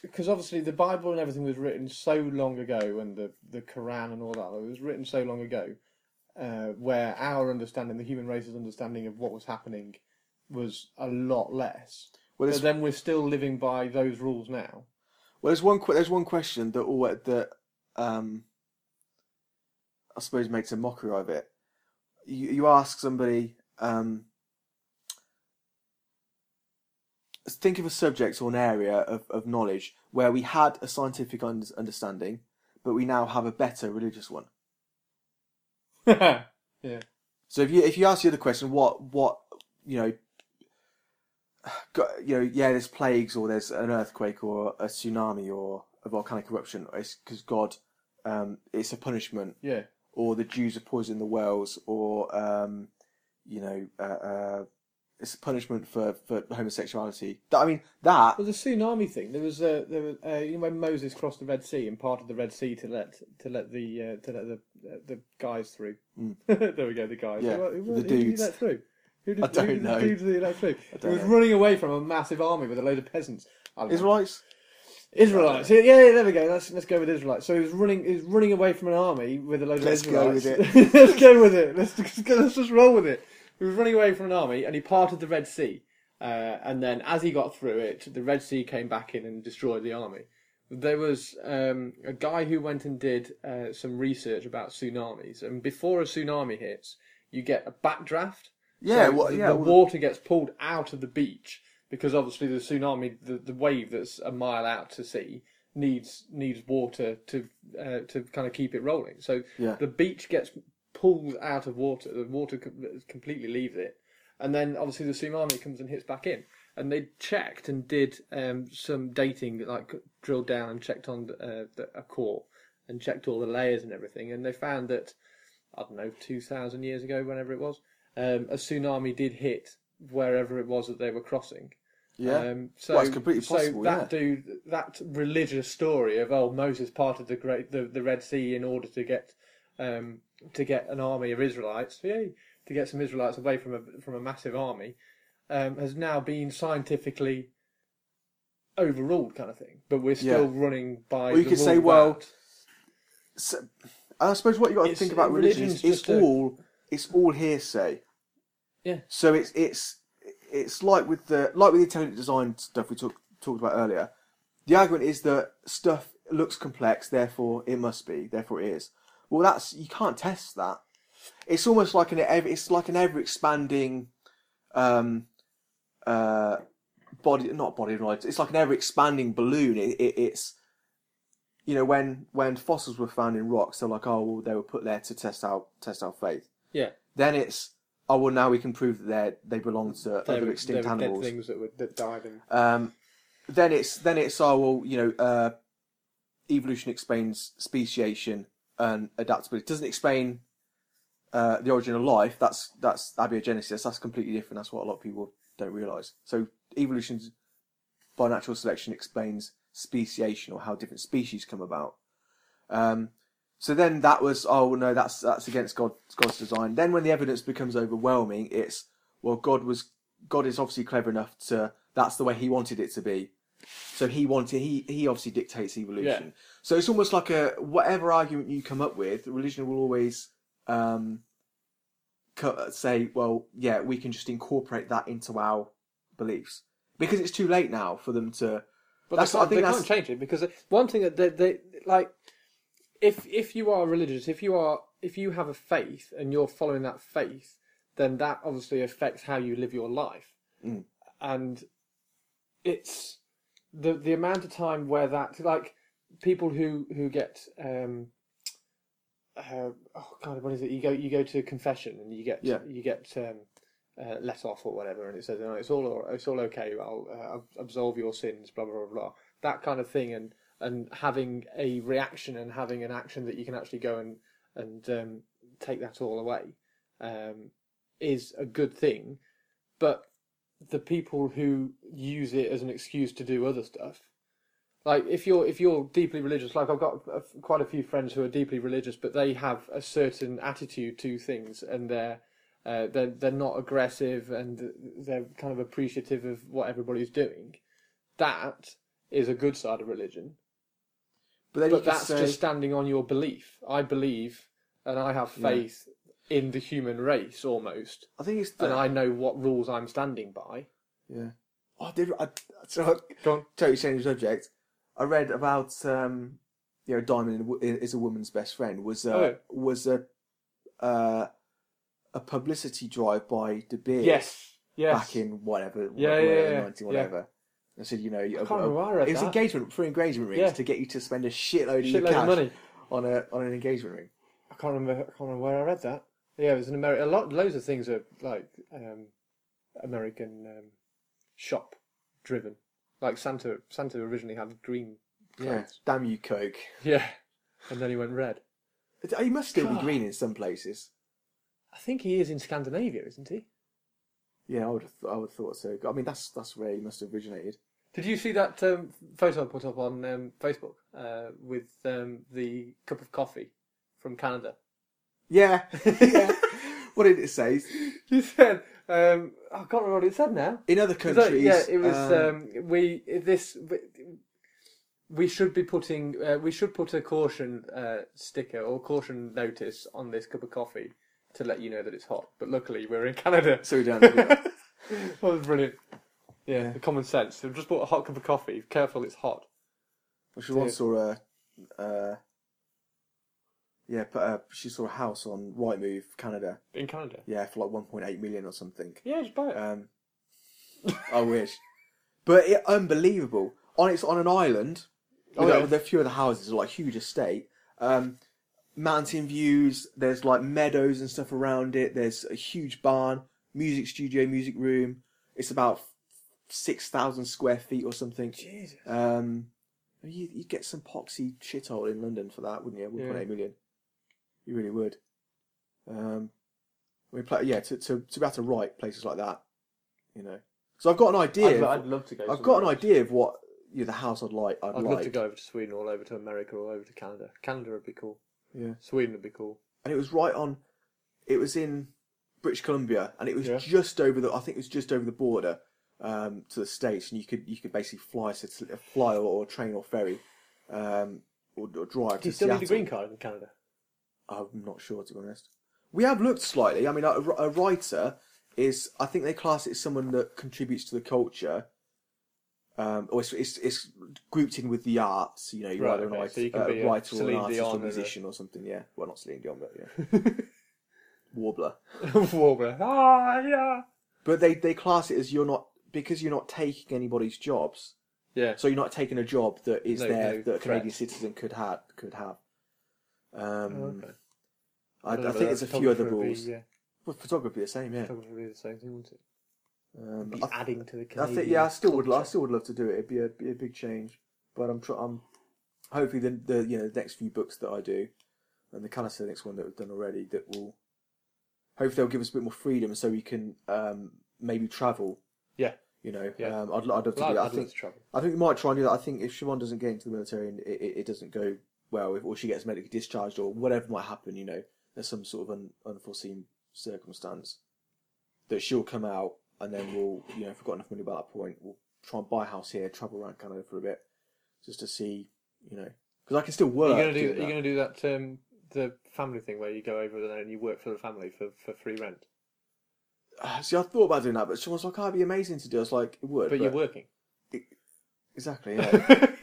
Because obviously the Bible and everything was written so long ago, and the the Quran and all that it was written so long ago, uh, where our understanding, the human race's understanding of what was happening, was a lot less. Well, But then we're still living by those rules now. well, there's one there's one question that all that um, I suppose makes a mockery of it. You you ask somebody. Um, think of a subject or an area of, of knowledge where we had a scientific understanding, but we now have a better religious one. yeah. So if you if you ask the other question, what what you know, you know, yeah, there's plagues or there's an earthquake or a tsunami or a volcanic eruption. It's because God, um, it's a punishment, Yeah. or the Jews are poisoning the wells, or um, you know, uh, uh, it's punishment for for homosexuality. That- I mean, that Well, the tsunami thing. There was a there was uh, you know when Moses crossed the Red Sea and parted the Red Sea to let to let the uh, to let the uh, the guys through. there we go, the guys. Yeah, who, who, the who did he dudes. let through? Who did, I don't who did, know. Who did he let through? He was know. running away from a massive army with a load of peasants. I don't know. Israelites. Israelites. Yeah, yeah, there we go. Let's let's go with Israelites. So he was running. He was running away from an army with a load of Let's go Israelites. with let's go with it. Let's let's, go, let's just roll with it. He was running away from an army, and he parted the Red Sea. Uh, and then, as he got through it, the Red Sea came back in and destroyed the army. There was um, a guy who went and did uh, some research about tsunamis, and before a tsunami hits, you get a backdraft. Yeah, So well, yeah, the well- water gets pulled out of the beach because obviously the tsunami, the, the wave that's a mile out to sea, needs needs water to uh, to kind of keep it rolling. So Yeah. the beach gets pulled out of water. The water completely leaves it, and then obviously the tsunami comes and hits back in. And they checked and did um, some dating, like drilled down and checked on uh, the, a core and checked all the layers and everything, and they found that I don't know, two thousand years ago, whenever it was, um, a tsunami did hit wherever it was that they were crossing. Yeah. Um, so, Well, it's completely so possible, that yeah. dude, that religious story of oh Moses parted the great the, the Red Sea in order to get um, to get an army of Israelites, yay, to get some Israelites away from a from a massive army, um, has now been scientifically overruled, kind of thing. But we're still Yeah. running by. Well, you could say, rule well, So, I suppose what you got to think about religion is it's just a- all it's all hearsay. Yeah. So it's it's it's like with the like with the intelligent design stuff we talked talked about earlier. The argument is that stuff looks complex, therefore it must be, therefore it is. Well, that's you can't test that. It's almost like an ever it's like an ever expanding, um, uh, body not body of knowledge. It's like an ever expanding balloon. It, it, it's you know when when fossils were found in rocks, they're like oh well they were put there to test our test our faith. yeah. Then it's oh well now we can prove that they they belong to They other were, extinct they were dead animals. things that, were, that died and Um, then it's then it's oh well you know uh, evolution explains speciation and adaptability. It doesn't explain uh, the origin of life. That's that's abiogenesis. That's completely different. That's what a lot of people don't realise. So evolution by natural selection explains speciation or how different species come about. Um, so then that was oh no that's that's against God God's design. Then when the evidence becomes overwhelming, it's well God was God is obviously clever enough to that's the way He wanted it to be. So he wanted he he obviously dictates evolution. Yeah. So it's almost like a whatever argument you come up with, religion will always um, co- say, well, yeah, we can just incorporate that into our beliefs because it's too late now for them to. But That's- they, I can't, think they can't change it because one thing that they, they like, if if you are religious, if you are if you have a faith and you're following that faith, then that obviously affects how you live your life, Mm. and it's the the amount of time where that like people who who get um uh, oh god what is it you go you go to confession and you get Yeah. you get um uh, let off or whatever, and it says it's all it's all okay. I'll uh, absolve your sins, blah blah blah blah. That kind of thing, and and having a reaction and having an action that you can actually go and and um, take that all away um, is a good thing. But the people who use it as an excuse to do other stuff, like if you're if you're deeply religious, like I've got a, quite a few friends who are deeply religious, but they have a certain attitude to things, and they're uh, they're they're not aggressive and they're kind of appreciative of what everybody's doing. That is a good side of religion, But then but that's say, just standing on your belief. I believe and I have faith in the human race almost, I think it's and I know what rules I'm standing by. yeah. Oh, I did. I, so Go on. totally change the subject. I read about um, you know, Diamond is a woman's best friend. Was uh, Oh, was a uh, a publicity drive by De Beers Yes, yes. back in whatever, Yeah, whatever, yeah, yeah, 90, yeah. whatever. I said, you know, I can't remember where I read it was that. engagement for engagement rings Yeah. to get you to spend a shitload of your Shitload cash of money. on a on an engagement ring. I can't remember. I can't remember where I read that. Yeah, there's an American. A lot, loads of things are like um, American um, shop driven. Like Santa, Santa originally had green. Yeah. clothes. Damn you, Coke. Yeah, and then he went red. He must still be God. green in some places. I think he is in Scandinavia, isn't he? Yeah, I would have, I would have thought so. I mean, that's that's where he must have originated. Did you see that um, photo I put up on um, Facebook uh, with um, the cup of coffee from Canada? Yeah, yeah. what did it say? He said, um, I can't remember what it said now. In other countries, yeah, it was. um, Um, we this we should be putting uh, we should put a caution uh, sticker or caution notice on this cup of coffee to let you know that it's hot. But luckily, we're in Canada. so we don't. do that. that was brilliant. Yeah, Yeah. the common sense. So just bought a hot cup of coffee. Careful, it's hot. She once saw a, uh, yeah, but, uh, she saw a house on Rightmove, Canada. In Canada. Yeah, for like 1.8 million or something. Yeah, just buy it. Um, I wish, but it, unbelievable. On it's on an island. Oh, with, yeah. with a few of the houses are like huge estate. Um, mountain views. There's like meadows and stuff around it. There's a huge barn, music studio, music room. It's about six thousand square feet or something. Jesus. Um, you, you'd get some poxy shithole in London for that, wouldn't you? One point Yeah. eight million. You really would. Um, we play, yeah, to, to to be able to write places like that, you know. So I've got an idea. I'd, of- I'd love to go. I've got an else. idea of what you know, the house I'd like. I'd, I'd like. love to go over to Sweden, all over to America, all over to Canada. Canada would be cool. Yeah, Sweden would be cool. and it was right on. It was in British Columbia, and it was Yeah. just over the. I think it was just over the border um, to the states, and you could you could basically fly to fly or, or train or ferry, um, or, or drive Do you still Seattle. need a green card in Canada? I'm not sure to be honest. We have looked slightly. I mean, a, a writer is. I think they class it as someone that contributes to the culture. Um, or it's, it's, it's grouped in with the arts. You know, you're Right, either an okay, art- so you can uh, be a writer or an artist Dion or a- musician or something. Yeah, well, not Celine Dion, but yeah, warbler. Warbler. Ah, yeah. But they they class it as you're not because you're not taking anybody's jobs. Yeah. So you're not taking a job that is No- there no that a Canadian citizen could have could have. Um, Oh, okay. I, I think there's a few other would be- rules. Yeah, Well, photography the same, yeah. photography would be the same thing, wouldn't it? Um, Be I, adding to the I think yeah, I still would. I still would love to do it. It'd be a be a big change, but I'm tr- I'm hopefully the the you know the next few books that I do, and the calisthenics one that we've done already that will hopefully they'll give us a bit more freedom so we can um, maybe travel. Yeah. You know, Yeah. um, I'd, I'd love to Well, do that. I'd I think travel. I think we might try and do that. I think if Siobhan doesn't get into the military and it, it, it doesn't go well, if, or she gets medically discharged or whatever might happen, you know, there's some sort of un, unforeseen circumstance that she'll come out and then we'll, you know, if we've got enough money by that point, we'll try and buy a house here, travel around Canada for a bit, just to see, you know, because I can still work. you gonna do? doing Are you that. gonna do that? Um, the family thing where you go over there and you work for the family for, for free rent, Uh, See, I thought about doing that, but Siobhan's like, oh, it'd be amazing to do. I was like, it would. but, you're working. Exactly, yeah.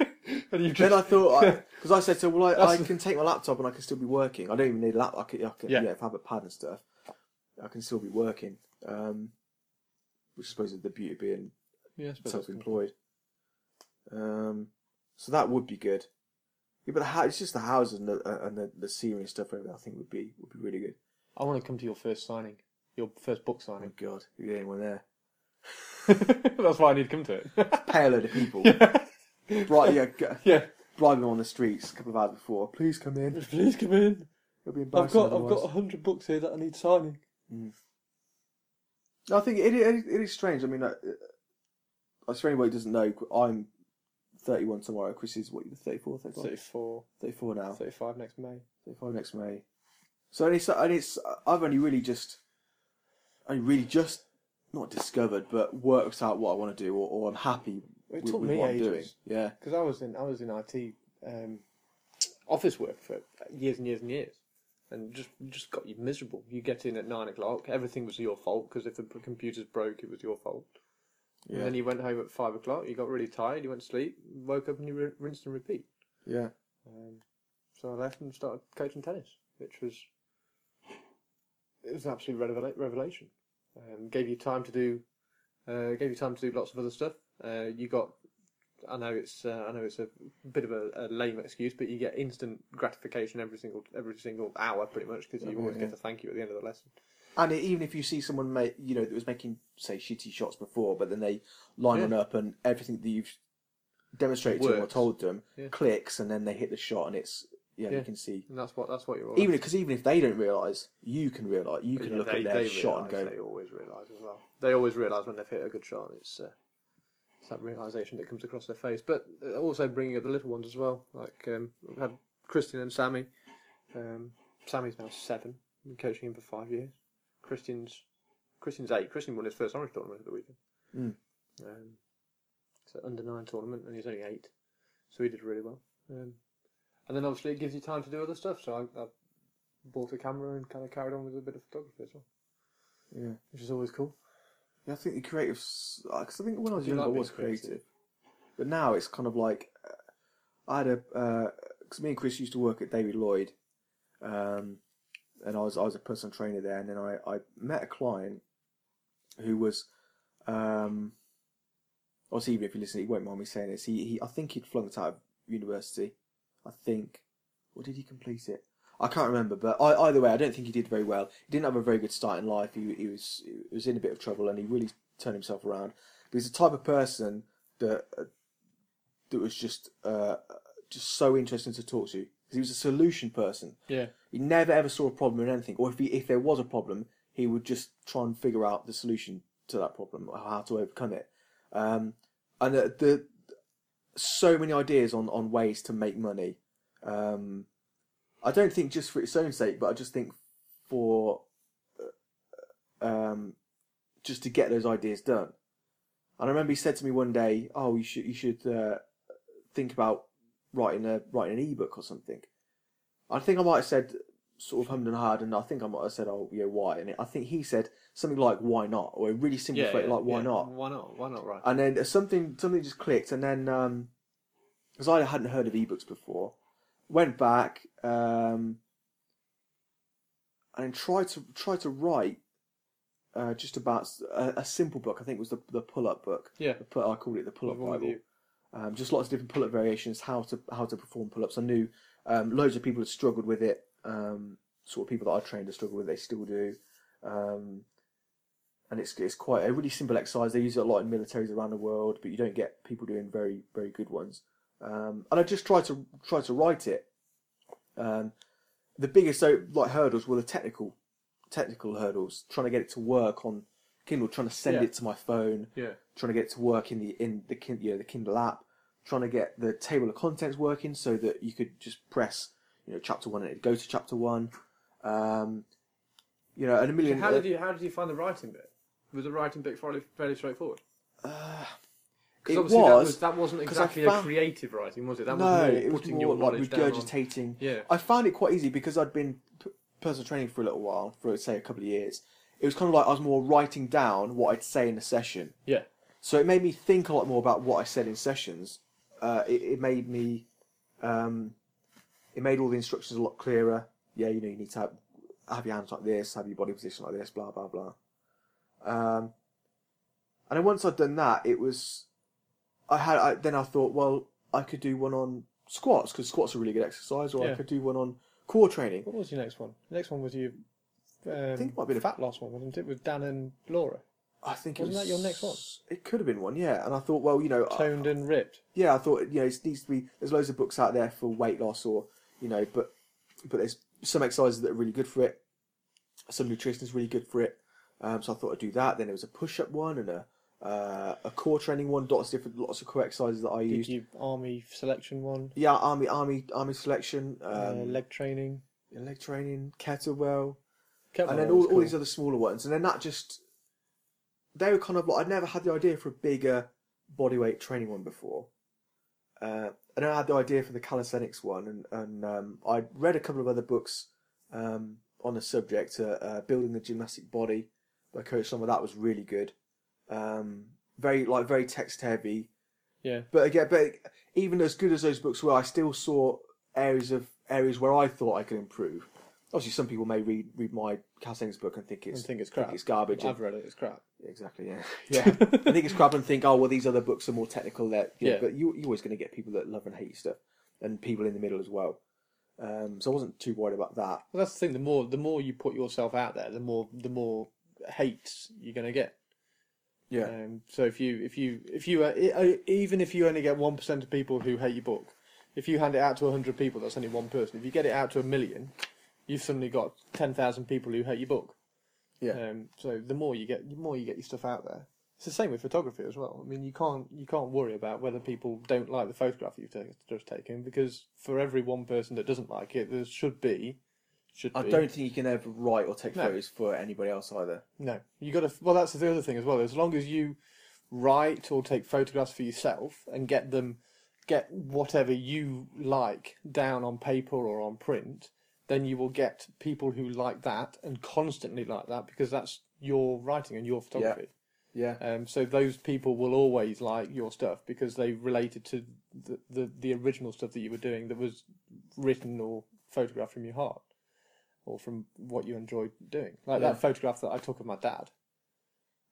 and you Then I thought, because I, said to well, I, I can take my laptop and I can still be working. I don't even need a laptop. I can, I can Yeah. yeah. if I have a pad and stuff, I can still be working. Um, which I suppose is the beauty of being yeah, I suppose that's cool. self-employed. Um, so that would be good. Yeah, but the it's just the houses and the uh, and the, the scenery and stuff. over there, I think would be would be really good. I want to come to your first signing, your first book signing. Oh signing. God, if you get anyone there, That's why I need to come to it. pay a load of people. yeah. right, yeah, go, yeah. drive them on the streets a couple of hours before. Please come in. Please come in. It'll be I've embarrassing. got I've otherwise. got a hundred books here that I need signing. No, I think it, it, it is strange. I mean, uh, uh, for anybody who doesn't know, I'm 31 tomorrow. Chris is what, 34, 35? 34, 34 now. 35 next May. 35 next May. So, and it's, and it's, I've only really just, I really just, not discovered, but worked out what I want to do, or, or I'm happy It with, took with me what I'm ages. doing. Yeah. because I was in I was in IT um, office work for years and years and years, and just just got you miserable. You get in at nine o'clock, everything was your fault because if the computers broke, it was your fault. Yeah. And then you went home at five o'clock. You got really tired. You went to sleep. Woke up and you ri- rinsed and repeat. Yeah. Um, so I left and started coaching tennis, which was it was an absolute revela- revelation. Um, gave you time to do, uh, gave you time to do lots of other stuff. Uh, you got I know it's uh, I know it's a bit of a, a lame excuse, but you get instant gratification every single every single hour, pretty much, because you always Yeah. get a thank you at the end of the lesson. And even if you see someone make, you know, that was making say shitty shots before, but then they line Yeah. one up and everything that you've demonstrated to them or told them Yeah. clicks, and then they hit the shot, and it's yeah, Yeah. you can see. And that's what that's what you're all Even because even if they don't realise, you can realise. You can Yeah, look they, at their shot and go, They always realise as well. They always realise when they've hit a good shot. It's, uh, it's that realisation that comes across their face. But also bringing up the little ones as well. Like um, we've had Christian and Sammy. Um, Sammy's now seven. Been coaching him for five years. Christian's Christian's eight. Christian won his first Orange tournament at the weekend. Mm. Um, it's an under nine tournament, and he's only eight, so he did really well. Um, and then obviously it gives you time to do other stuff. So I, I bought a camera and kind of carried on with a bit of photography as well yeah. which is always cool. Yeah, I think the creative, because I think when I was you younger, like I was creative? creative, but now it's kind of like uh, I had a because me and Chris used to work at David Lloyd, um, and I was I was a personal trainer there, and then I I met a client who was, um, obviously even if you listen, he won't mind me saying this. He, he I think he'd flunked out of university, I think, or did he complete it? I can't remember, but I, either way, I don't think he did very well. He didn't have a very good start in life. He, he was he was in a bit of trouble, and he really turned himself around. But he's the type of person that that was just uh, just so interesting to talk to. 'Cause he was a solution person. Yeah, He never ever saw a problem in anything, or if he, if there was a problem, he would just try and figure out the solution to that problem, or how to overcome it. Um, and the, the so many ideas on, on ways to make money. Um, I don't think just for its own sake, but I just think for uh, um, just to get those ideas done. And I remember he said to me one day, "Oh, you should you should uh, think about writing a writing an ebook or something." I think I might have said sort of hummed and hard, and I think I might have said, "Oh, yeah, why?" And I think he said something like, "Why not?" or a really simple yeah, phrase yeah, like, "Why yeah. not?" Why not? Why not? Right. And then something something just clicked, and then because I hadn't heard of ebooks before, went back um, and tried to tried to write uh, just about a simple book. I think it was the the pull up book. Yeah. I called it the pull up Bible. Um, just lots of different pull up variations, how to how to perform pull ups. I knew um, loads of people had struggled with it. Um, sort of people that I trained to struggle with, they still do. Um, and it's it's quite a really simple exercise. They use it a lot in militaries around the world, but you don't get people doing very very good ones. Um, and I just tried to try to write it. Um, the biggest so like hurdles were the technical technical hurdles, trying to get it to work on Kindle, trying to send Yeah. it to my phone, Yeah. trying to get it to work in the in the you know, the Kindle app, trying to get the table of contents working so that you could just press you know chapter one and it'd go to chapter one. Um, you know, and a million. How did you How did you find the writing bit? Was the writing bit fairly fairly straightforward? Uh, Because it obviously was, that, was, that wasn't exactly a creative writing, was it? That no, was more it was putting more your like knowledge down on- regurgitating. Yeah. I found it quite easy because I'd been p- personal training for a little while, for say a couple of years. It was kind of like I was more writing down what I'd say in a session. Yeah. So it made me think a lot more about what I said in sessions. Uh, it, it made me, um, it made all the instructions a lot clearer. Yeah, you know, you need to have, have your hands like this, have your body position like this, blah blah blah. Um, and then once I'd done that, it was, I had. I, then I thought, well, I could do one on squats because squats are a really good exercise, or I could do one on core training. What was your next one? The next one was your um, think it might be the- fat loss one, wasn't it? With Dan and Laura, I think it Wasn't was that your next one? It could have been one, yeah. And I thought, well, you know, I- toned and ripped. yeah, I thought you know it needs to be. There's loads of books out there for weight loss, or you know, but but there's some exercises that are really good for it. Some nutrition is really good for it. Um, so I thought I'd do that. Then there was a push-up one and a uh, a core training one. Lots of different, lots of core exercises that I Did used. you army selection one? Yeah, army, army, army selection, um, uh, leg training. leg training, kettlebell, Kettlebell and then all, all these other smaller ones. And then that just they were kind of like I'd never had the idea for a bigger bodyweight training one before. Uh, and then I had the idea for the calisthenics one, and and um, I read a couple of other books um, on the subject. Uh, uh, Building the gymnastic body by Coach Some of that was really good. Um, very like very text heavy, Yeah. but again, but even as good as those books were, I still saw areas of areas where I thought I could improve. obviously some people may read read my calisthenics book and think it's And think it's crap. it's garbage. I've read it. It's crap. exactly, yeah, yeah. I think it's crap and think, oh well, these other books are more technical. That know, Yeah. but you you're always going to get people that love and hate stuff, and people in the middle as well. Um, so I wasn't too worried about that. Well, that's the thing. The more the more you put yourself out there, the more the more hate you're going to get. Yeah, Um, so if you if you if you uh, uh, even if you only get one percent of people who hate your book, if you hand it out to hundred people, that's only one person. If you get it out to a million, you've suddenly got ten thousand people who hate your book. yeah, Um, so the more you get, the more you get your stuff out there. It's the same with photography as well. I mean, you can't you can't worry about whether people don't like the photograph you've ta- just taken because for every one person that doesn't like it, there should be should I be. don't think you can ever write or take No. photos for anybody else either. No, you got to. Well, that's the other thing as well. As long as you write or take photographs for yourself and get them, get whatever you like down on paper or on print, then you will get people who like that and constantly like that because that's your writing and your photography. Yeah, Um, so those people will always like your stuff because they related to the, the, the original stuff that you were doing that was written or photographed from your heart or from what you enjoy doing. Like Yeah. that photograph that I took of my dad.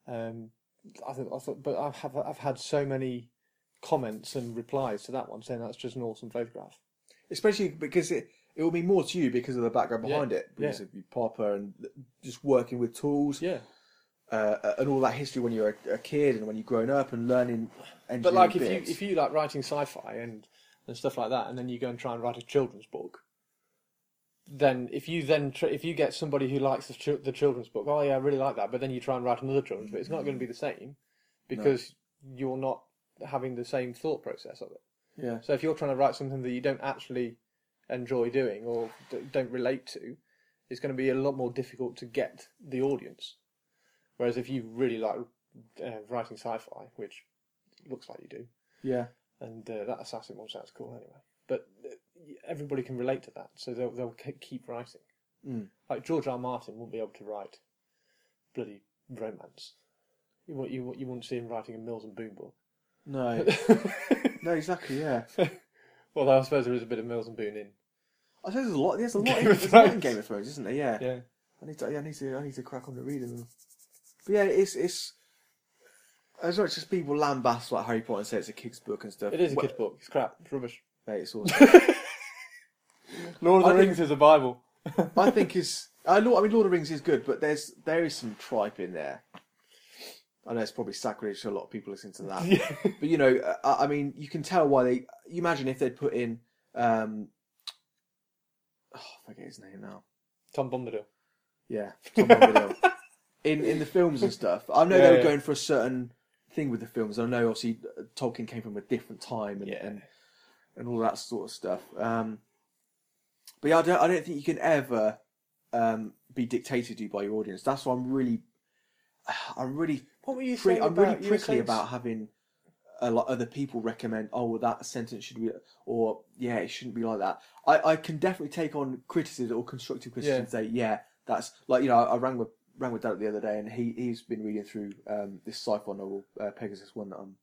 Um, I thought, I thought, but I've have, I've had so many comments and replies to that one saying that's just an awesome photograph. especially because it it will mean more to you because of the background behind it, because yeah. of your popper and just working with tools. Yeah, uh, and all that history when you're a, a kid and when you've grown up and learning engineering but like if you if you like writing sci-fi and and stuff like that, and then you go and try and write a children's book, then if you then tr- if you get somebody who likes the, ch- the children's book, oh yeah, I really like that, but then you try and write another children's book, it's not going to be the same because you're not having the same thought process of it. yeah, So if you're trying to write something that you don't actually enjoy doing or d- don't relate to, it's going to be a lot more difficult to get the audience. Whereas if you really like uh, writing sci-fi, which looks like you do, yeah, and uh, that assassin one sounds cool anyway. But uh, everybody can relate to that, so they'll they'll keep writing. Mm. Like George R. R. Martin won't be able to write bloody romance. You you you won't see him writing a Mills and Boon book. no, no, exactly, yeah. well, I suppose there is a bit of Mills and Boon in. I suppose there's a lot. There's a lot. Game In, there's a lot in. Game of Thrones, isn't there? Yeah. Yeah, I need to. Yeah, I need to. I need to crack on to reading them. But yeah, it's it's. As much as people lambast like Harry Potter and say it's a kid's book and stuff, it is a well, kid's book. It's crap. It's rubbish. Mate, it's awesome. Lord of I the think- Rings is a Bible. I think is. I. I mean, Lord of the Rings is good, but there's there is some tripe in there. I know it's probably sacrilege to a lot of people listening to that. yeah. But you know, I, I mean, you can tell why they. You imagine if they'd put in, um, oh, I forget his name now. Tom Bombadil. Yeah, Tom Bombadil. in in the films and stuff. I know Yeah, they were yeah. going for a certain thing with the films. I know obviously uh, Tolkien came from a different time and and, and all that sort of stuff. Um, but yeah, I don't, I don't think you can ever um, be dictated to by your audience. That's why I'm really, I'm really What were you saying I'm about, really prickly about having a lot other people recommend. Oh, well, that sentence should be, or yeah, it shouldn't be like that. I, I can definitely take on criticism or constructive criticism. Yeah. and Say, yeah, that's like you know, I rang with rang with Dad the other day, and he he's been reading through um, this sci-fi novel, uh, Pegasus, one that I'm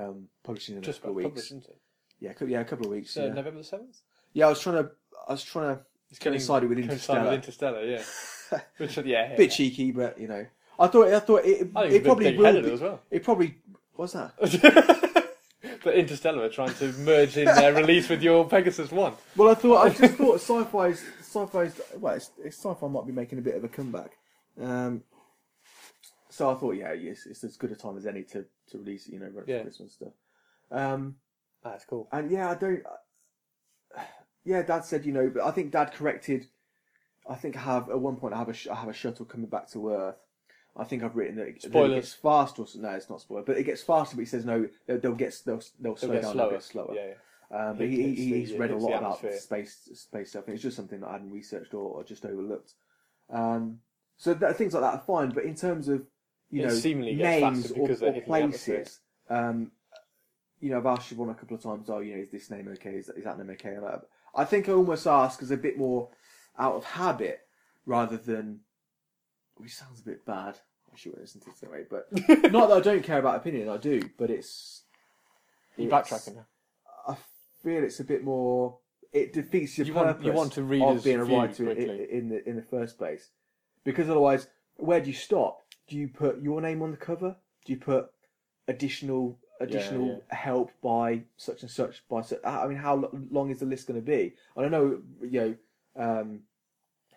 um, publishing in a Just couple of weeks. published, isn't it? Yeah, yeah, a couple of weeks. So yeah. November the seventh. yeah, I was trying to, I was trying to It's coincided with Interstellar. with Interstellar, yeah. Which, yeah, yeah. bit cheeky, but you know, I thought I thought it, I it probably will. Be, as well. It probably what's that? but Interstellar are trying to merge in their release with your Pegasus One. Well, I thought I just thought sci-fi's sci-fi's well, it's, it's sci-fi might be making a bit of a comeback. Um, so I thought, yeah, yes, it's as good a time as any to, to release you know, right Yeah. Christmas stuff. Um, That's cool. and yeah, I don't. Yeah, Dad said, you know, but I think Dad corrected. I think I have at one point I have a sh- I have a shuttle coming back to Earth. I think I've written that it, that it Spoilers. gets faster. Or, s- no, it's not spoiler, but it gets faster. But he says no, they'll, they'll get they'll, they'll slow They'll down slower. a bit slower. Yeah, yeah. Um, but he, he, It's the- he's read a it's lot the about atmosphere. space space stuff, and it's just something that I hadn't researched or, or just overlooked. Um, so that, things like that are fine, but in terms of you It know seemingly gets names faster or, because they're or hitting the atmosphere. places, um, you know, I've asked Siobhan a couple of times. Oh, you know, is this name okay? Is, is that name okay? And I, I think I almost ask as a bit more out of habit rather than, which sounds a bit bad. I should listen to this anyway, but not that I don't care about opinion. I do, but it's You're it's- backtracking now. I feel it's a bit more. it defeats your You purpose want- you want to of readers' being a writer in, in the in the first place. Because otherwise, where do you stop? Do you put your name on the cover? Do you put additional additional help by such and such by such? I mean, how long is the list going to be? I don't know. You know. Um,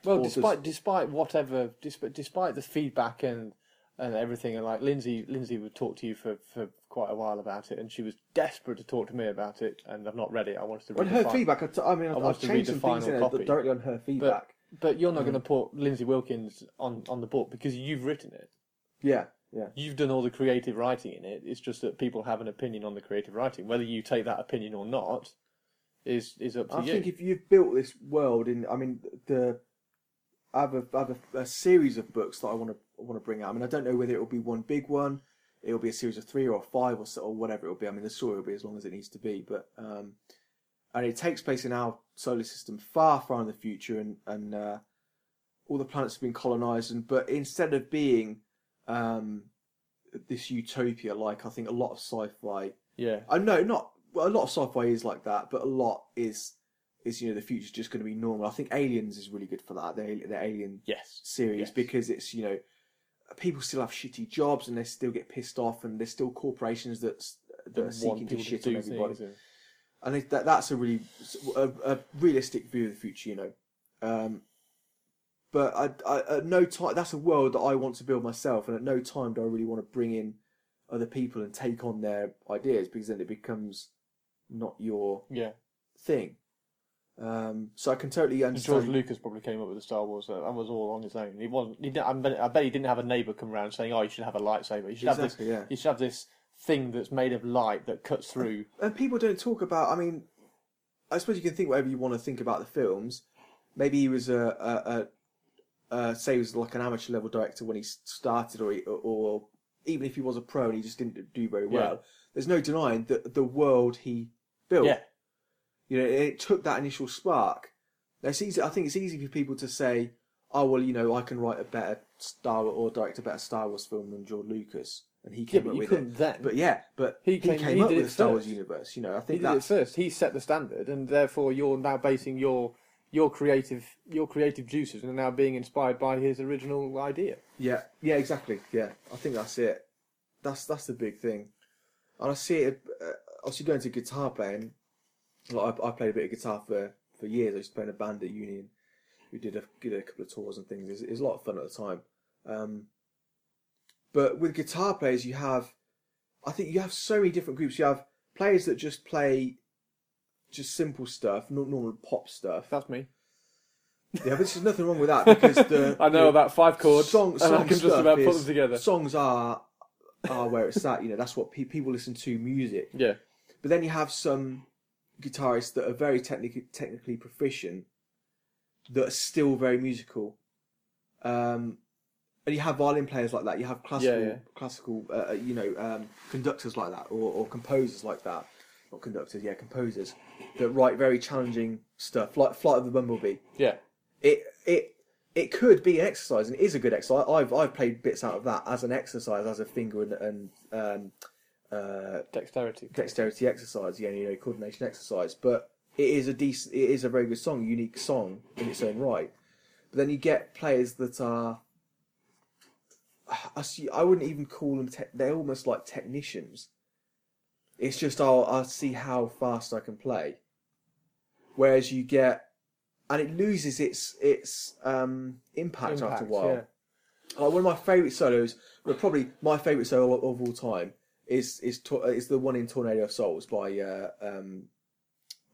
Well, authors- despite despite whatever, despite, despite the feedback and and everything, and like Lindsay, Lindsay would talk to you for, for quite a while about it, and she was desperate to talk to me about it, and I've not read it. I wanted to read on her fi- feedback, I, t- I mean, I've, want I've to read changed the final copy. directly on her feedback. But you're not Mm. going to put Lindsay Wilkins on on the book because you've written it. yeah, yeah. You've done all the creative writing in it. It's just that people have an opinion on the creative writing. Whether you take that opinion or not is is up to I you. I think if you've built this world in, I mean, the I have a, I have a, a series of books that I want to want to bring out. I mean, I don't know whether it will be one big one, it will be a series of three or five or so, or whatever it will be. I mean, the story will be as long as it needs to be, but um, and it takes place in our solar system, far, far in the future, and and uh, all the planets have been colonized, and but instead of being um, this utopia, like I think a lot of sci-fi yeah, I know not well, a lot of sci-fi is like that, but a lot is is you know the future's just going to be normal. I think Aliens is really good for that. The the Alien yes, series Yes. because it's you know people still have shitty jobs and they still get pissed off and there's still corporations that's that are seeking to people to shit on everybody. things. and- And that that's a really a, a realistic view of the future, you know. Um, but I, I, at no time, that's a world that I want to build myself, and at no time do I really want to bring in other people and take on their ideas because then it becomes not your Yeah, thing. Um, so I can totally understand. George. Lucas probably came up with the Star Wars uh, and was all on his own. He wasn't. He I, bet, I bet he didn't have a neighbour come around saying, "Oh, you should have a lightsaber. You should have this. Yeah. You should have this thing that's made of light that cuts through." and people don't talk about. I mean, I suppose you can think whatever you want to think about the films. Maybe he was a, a, a, a say he was like an amateur level director when he started, or, he, or even if he was a pro and he just didn't do very well. Yeah. There's no denying that the world he built. Yeah, You know, it took that initial spark. It's easy. I think it's easy for people to say, "Oh well, you know, I can write a better Star or direct a better Star Wars film than George Lucas," and he yeah, came but up you with couldn't it. then. But yeah, but He he came- came, he up with it the Star Wars universe. You know, I think he did it first. He set the standard, and therefore you're now basing your your creative your creative juices are now being inspired by his original idea. Yeah, yeah, exactly. Yeah, I think that's it. That's that's the big thing, and I see it. Uh, obviously, going to guitar playing. Like I, I played a bit of guitar for for years. I used to play in a band at Union. We did a did a couple of tours and things. It was, a lot of fun at the time. Um, but with guitar players, you have, I think you have so many different groups. You have players that just play just simple stuff, not normal pop stuff. That's me. Yeah, but there's nothing wrong with that because the I know about five chords, song, and song I can just about put them together. Songs are are where it's at. You know, that's what pe- people listen to music. Yeah, But then you have some guitarists that are very technically technically proficient, that are still very musical. Um, and you have violin players like that. You have classical, Yeah, yeah. classical, uh, you know, um, conductors like that, or, or composers like that. Not conductors, yeah, composers that write very challenging stuff, like Flight of the Bumblebee yeah, it it it could be an exercise and it is a good exercise. I've I've played bits out of that as an exercise, as a finger and, and um, uh, dexterity. dexterity exercise, yeah, you know, coordination exercise. But it is a decent, it is a very good song, unique song in its own right. But then you get players that are, I see, I wouldn't even call them. Te- they're almost like technicians. It's just I'll I'll see how fast I can play. Whereas you get, and it loses its its um, impact, after a while. yeah. Like one of my favourite solos, well, probably my favourite solo of all time, is is to- is the one in Tornado of Souls by uh, um,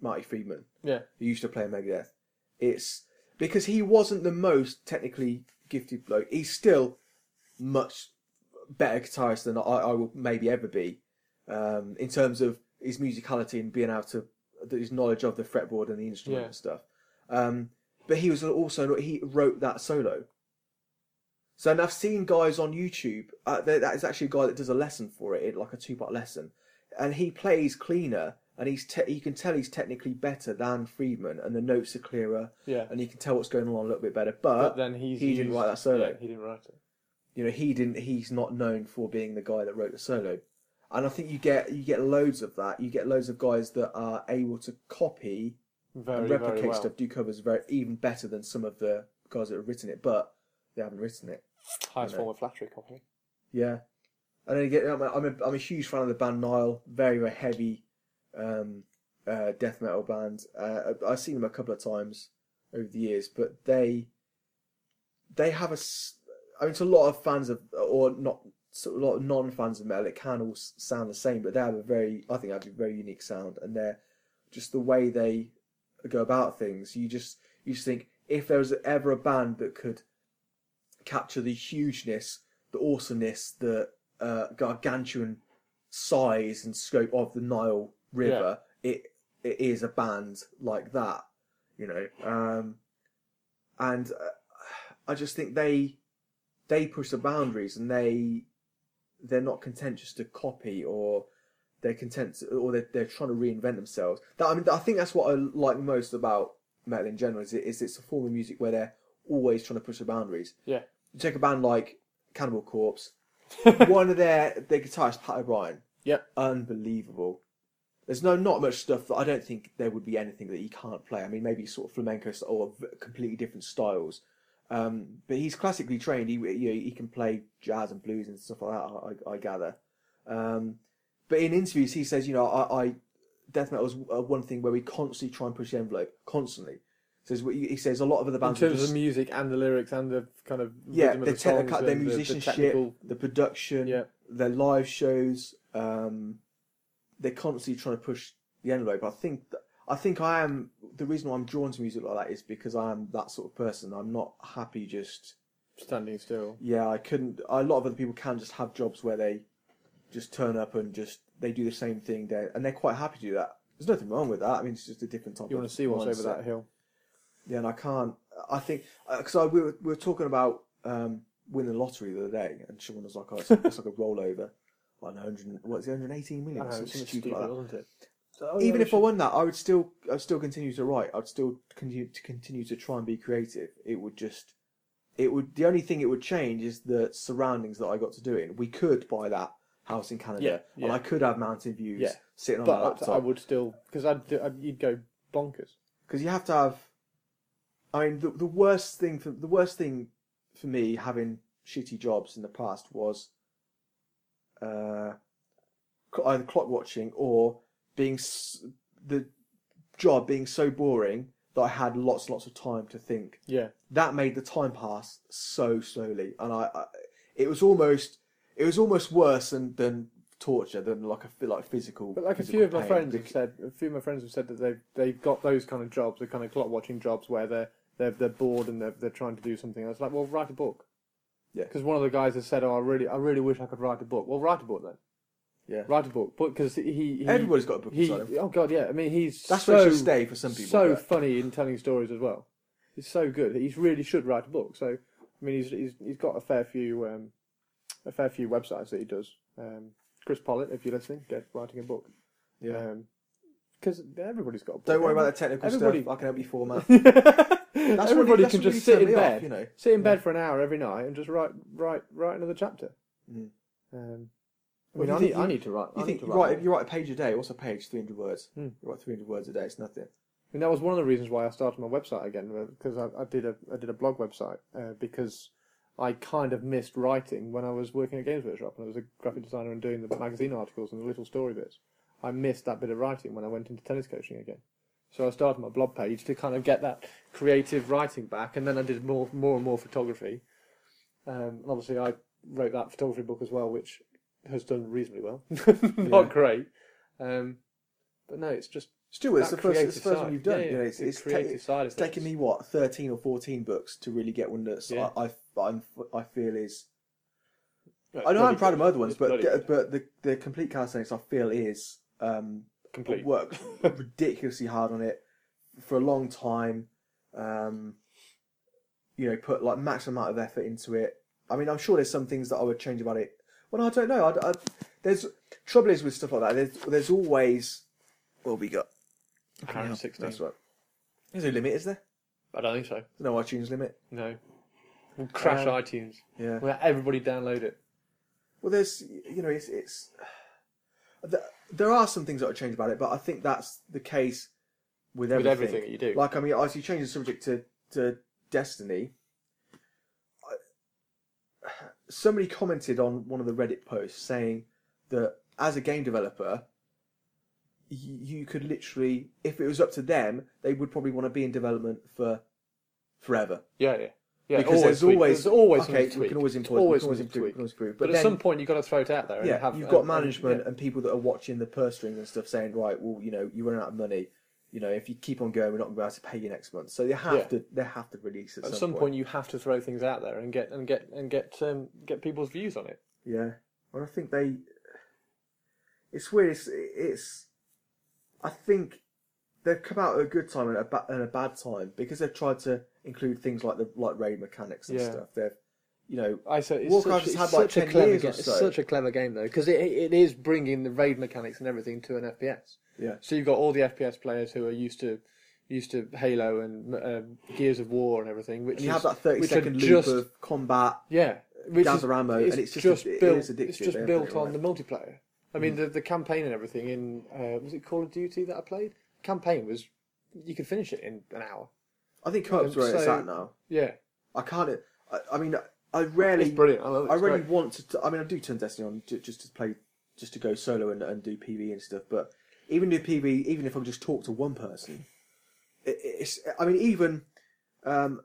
Marty Friedman, Yeah, who used to play in Megadeth. It's because he wasn't the most technically gifted bloke. He's still much better guitarist than I, I will maybe ever be um, in terms of his musicality and being able to his knowledge of the fretboard and the instrument Yeah. and stuff. Um, but he was also he wrote that solo. So and I've seen guys on YouTube. Uh, there, that is actually a guy that does a lesson for it, like a two-part lesson, and he plays cleaner, and he's te- you can tell he's technically better than Friedman, and the notes are clearer, yeah. and you can tell what's going on a little bit better. But, But then he's he didn't used- write that solo. Yeah, he didn't write it. you know he didn't. He's not known for being the guy that wrote the solo, and I think you get you get loads of that. You get loads of guys that are able to copy very and replicate well. stuff do covers very even better than some of the guys that have written it, but they haven't written it. Highest form of flattery, copy. Yeah, and then I'm a, I'm a, I'm a huge fan of the band Nile. Very very heavy um, uh, death metal band. Uh, I've seen them a couple of times over the years, but they they have a. I mean, to a lot of fans of or not so a lot of non fans of metal, it can all sound the same, but they have a very I think, have a very unique sound, and they're just the way they go about things. You just you just think if there was ever a band that could capture the hugeness, the awesomeness, the uh, gargantuan size and scope of the Nile River, it it is a band like that, you know. Um, and uh, I just think they they push the boundaries and they they're not content just to copy or they're content to, or they're, they're trying to reinvent themselves. That I mean, I think that's what I like most about metal in general is, it, is it's a form of music where they're always trying to push the boundaries. Yeah. You take a band like Cannibal Corpse, one of their their guitarist Pat O'Brien, Yep. unbelievable. There's no not much stuff that I don't think there would be anything that he can't play. I mean, maybe sort of flamenco or completely different styles. Um, but he's classically trained. He you know, he can play jazz and blues and stuff like that. I, I gather. Um, but in interviews, he says, you know, I, I death metal is uh, one thing where we constantly try and push the envelope. Constantly. Says he says a lot of other bands In terms are of the music and the lyrics and the kind of yeah, rhythm of the the technical, their the- the musicianship, technical- the production, Yeah. their live shows. Um, they're constantly trying to push the envelope. I think that, I think I am the reason why I'm drawn to music like that is because I am that sort of person. I'm not happy just standing still. yeah. I couldn't. A lot of other people can just have jobs where they just turn up and just they do the same thing there, and they're quite happy to do that. There's nothing wrong with that. I mean, it's just a different type. You want to see what's over that hill. Yeah, and I can't. I think because I we were, we were talking about um, winning the lottery the other day, and Sean was like, "Oh, it's, it's like a rollover, like 100. What's it, 118 million? Know, it's something stupid stupid, like that. wasn't it? So, oh, yeah, Even if I won that, I would still, I'd still continue to write. I'd still continue to continue to try and be creative. It would just, it would. The only thing it would change is the surroundings that I got to do it. in. We could buy that house in Canada, Yeah, and. I could have mountain views Yeah. sitting on my but laptop. I would still because I'd, do- I'd you'd go bonkers. because you have to have. I mean, the, the worst thing for the worst thing for me having shitty jobs in the past was uh, either clock watching or being s- the job being so boring that I had lots and lots of time to think. Yeah, That made the time pass so slowly, and I, I it was almost it was almost worse than than torture than like a like physical. but like a few of my friends have said, a few of my friends have said that they've they've got those kind of jobs, the kind of clock watching jobs where they're they're they're bored and they're they're trying to do something. I was like, well, write a book. Yeah. Because one of the guys has said, oh, I really I really wish I could write a book. Well, write a book then. Yeah. Write a book, because he, he Everybody's got a book He, inside them. oh god, yeah. I mean, he's That's so where it should stay for some people. so but- funny in telling stories as well. He's so good. He really should write a book. So I mean, he's he's, he's got a fair few um, a fair few websites that he does. Um, Chris Pollitt, if you're listening, get writing a book. yeah. Because everybody's got. a book. Don't worry about the technical everybody- stuff. I can help you format. Everybody really- that's can what just really sit in me bed, off, you know. sit in bed for an hour every night, and just write write write another chapter. Mm. Um, I mean, I need, I need to write. I You need think to you write. you write a page a day? What's a page? Three hundred words. Hmm. You write three hundred words a day. It's nothing. And that was one of the reasons why I started my website again because I, I did a I did a blog website uh, because I kind of missed writing when I was working at Games Workshop and I was a graphic designer and doing the magazine articles and the little story bits. I missed that bit of writing when I went into tennis coaching again. So I started my blog page to kind of get that creative writing back, and then I did more more and more photography. Um, and obviously, I wrote that photography book as well, which has done reasonably well. Not Yeah. great, um, but no, it's just Stuart, it's that the first, it's the creative first side. one you've done. Yeah, you know, yeah, it's, the it's, ta- creative side of it's taken things. me what thirteen or fourteen books to really get one that Yeah. I, I, I'm, I feel is. It's I know I'm proud of good. my other ones, It's but bloody good. but the the complete calisthenics I feel is um, complete. worked ridiculously hard on it for a long time. Um, you know, put like maximum amount of effort into it. I mean, I'm sure there's some things that I would change about it. Well, I don't know. I, I, there's trouble is with stuff like that. There's there's always well, we got. An hour and Yeah, 16. That's right. There's a limit, is there? I don't think so. There's no iTunes limit. No. We'll crash Um, iTunes. Yeah. We'll let everybody download it. Well, there's you know it's it's there- there are some things that are changed about it, but I think that's the case with with everything. everything that you do. Like I mean, as you change the subject to to Destiny, I, somebody commented on one of the Reddit posts saying that as a game developer, you, you could literally, if it was up to them, they would probably want to be in development for forever. yeah, yeah. Yeah, because always there's always there's always okay, we can always improve, always always improve, tweak. always improve. But, But, at then, some point, you've got to throw it out there. And yeah, have, you've got and- and- management yeah. and people that are watching the purse strings and stuff saying, right, well, you know, you're running out of money. You know, if you keep on going, we're not going to be able to pay you next month. So they have Yeah. to, they have to release at, At some, some point. point, you have to throw things out there and get and get and get um, get people's views on it. Yeah, well, I think they. It's weird. It's, it's. I think they've come out at a good time and a, ba- and a bad time because they've tried to include things like the like raid mechanics and Yeah. stuff. They've, you know, I say it's Warcraft such, has had, like, such a clever years or game. It's such a clever game though because it it is bringing the raid mechanics and everything to an FPS. yeah, So you've got all the FPS players who are used to used to Halo and um, Gears of War and everything, which and you is, have that thirty second loop just- of combat. yeah, which is, ammo, it's and it's just- it built. is addictive, it's just built it on the multiplayer. I mean, the the campaign and everything in uh, was it Call of Duty that I played? Campaign was you could finish it in an hour. I think co-op's Um, where it's at now. Yeah, I can't. I, I mean, I rarely. it's brilliant. I love it. I really great. want to. I mean, I do turn Destiny on to, just to play, just to go solo and, and do PV and stuff. But even do PV, even if I just talk to one person, it, it's. I mean, even um,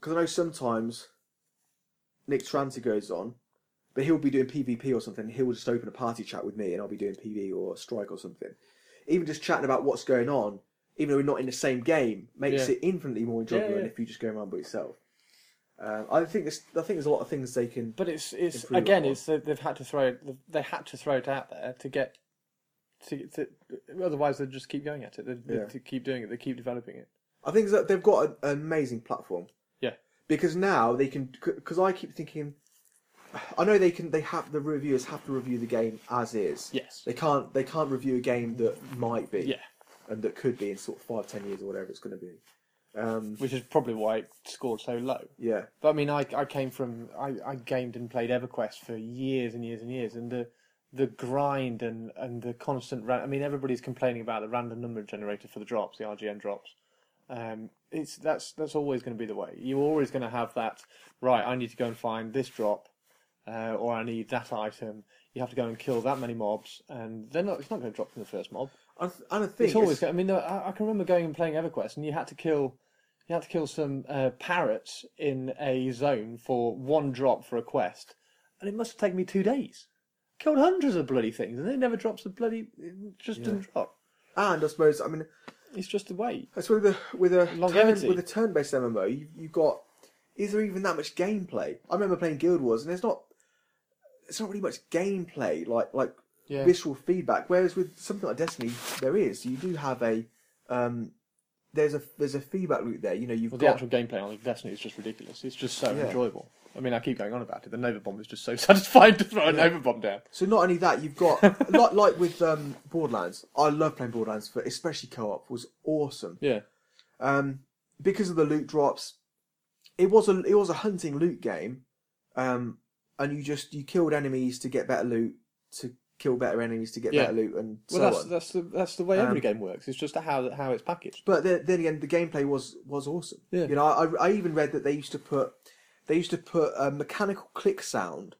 because I know sometimes Nick Tranty goes on, but he'll be doing PvP or something. He'll just open a party chat with me, and I'll be doing PV or Strike or something. Even just chatting about what's going on, even though we're not in the same game, makes Yeah. it infinitely more enjoyable Yeah, than if you just go around by yourself. Um, I think there's, I think there's a lot of things they can. But it's it's again, it's that they've had to throw it. They had to throw it out there to get to, to otherwise they'd just keep going at it. They'd, they'd to keep doing it. They keep developing it. I think that they've got an, an amazing platform Yeah, because now they can. Because I keep thinking, I know they can. They have the reviewers have to review the game as is. Yes. They can't. They can't review a game that might be. yeah. And that could be in sort of five, ten years or whatever it's going to be. Um, Which is probably why it scored so low. yeah. But I mean, I I came from I, I gamed and played EverQuest for years and years and years, and the the grind and and the constant. I mean, everybody's complaining about the random number generator for the drops, the RGN drops. Um, it's that's that's always going to be the way. You're always going to have that. Right, I need to go and find this drop, uh, or I need that item. You have to go and kill that many mobs, and they're not. It's not going to drop from the first mob. I, th- and I think It's always. it's- I mean, I, I can remember going and playing EverQuest, and you had to kill, you had to kill some uh, parrots in a zone for one drop for a quest, and it must have taken me two days. Killed hundreds of bloody things, and it never drops the bloody. It just didn't drop. and I suppose I mean It's just the way. that's with a with a turn, with a turn-based MMO. You you've got. Is there even that much gameplay? I remember playing Guild Wars, and there's not. It's not really much gameplay like like Yeah. visceral feedback. Whereas with something like Destiny, there is. You do have a. Um, there's a there's a feedback loop there. You know, you've Well, the actual gameplay on Destiny is just ridiculous. It's just so Yeah. enjoyable. I mean, I keep going on about it. The Nova Bomb is just so satisfying to throw a Nova Bomb down. So not only that, you've got like like with um, Borderlands. I love playing Borderlands, for especially co-op was awesome Yeah. um, because of the loot drops. It was a it was a hunting loot game, um, and you just you killed enemies to get better loot, to kill better enemies to get Yeah. better loot, and Well, so that's on. that's the that's the way every Um, game works. It's just how how it's packaged. But then, then again, the gameplay was was awesome. Yeah. You know, I, I even read that they used to put they used to put a mechanical click sound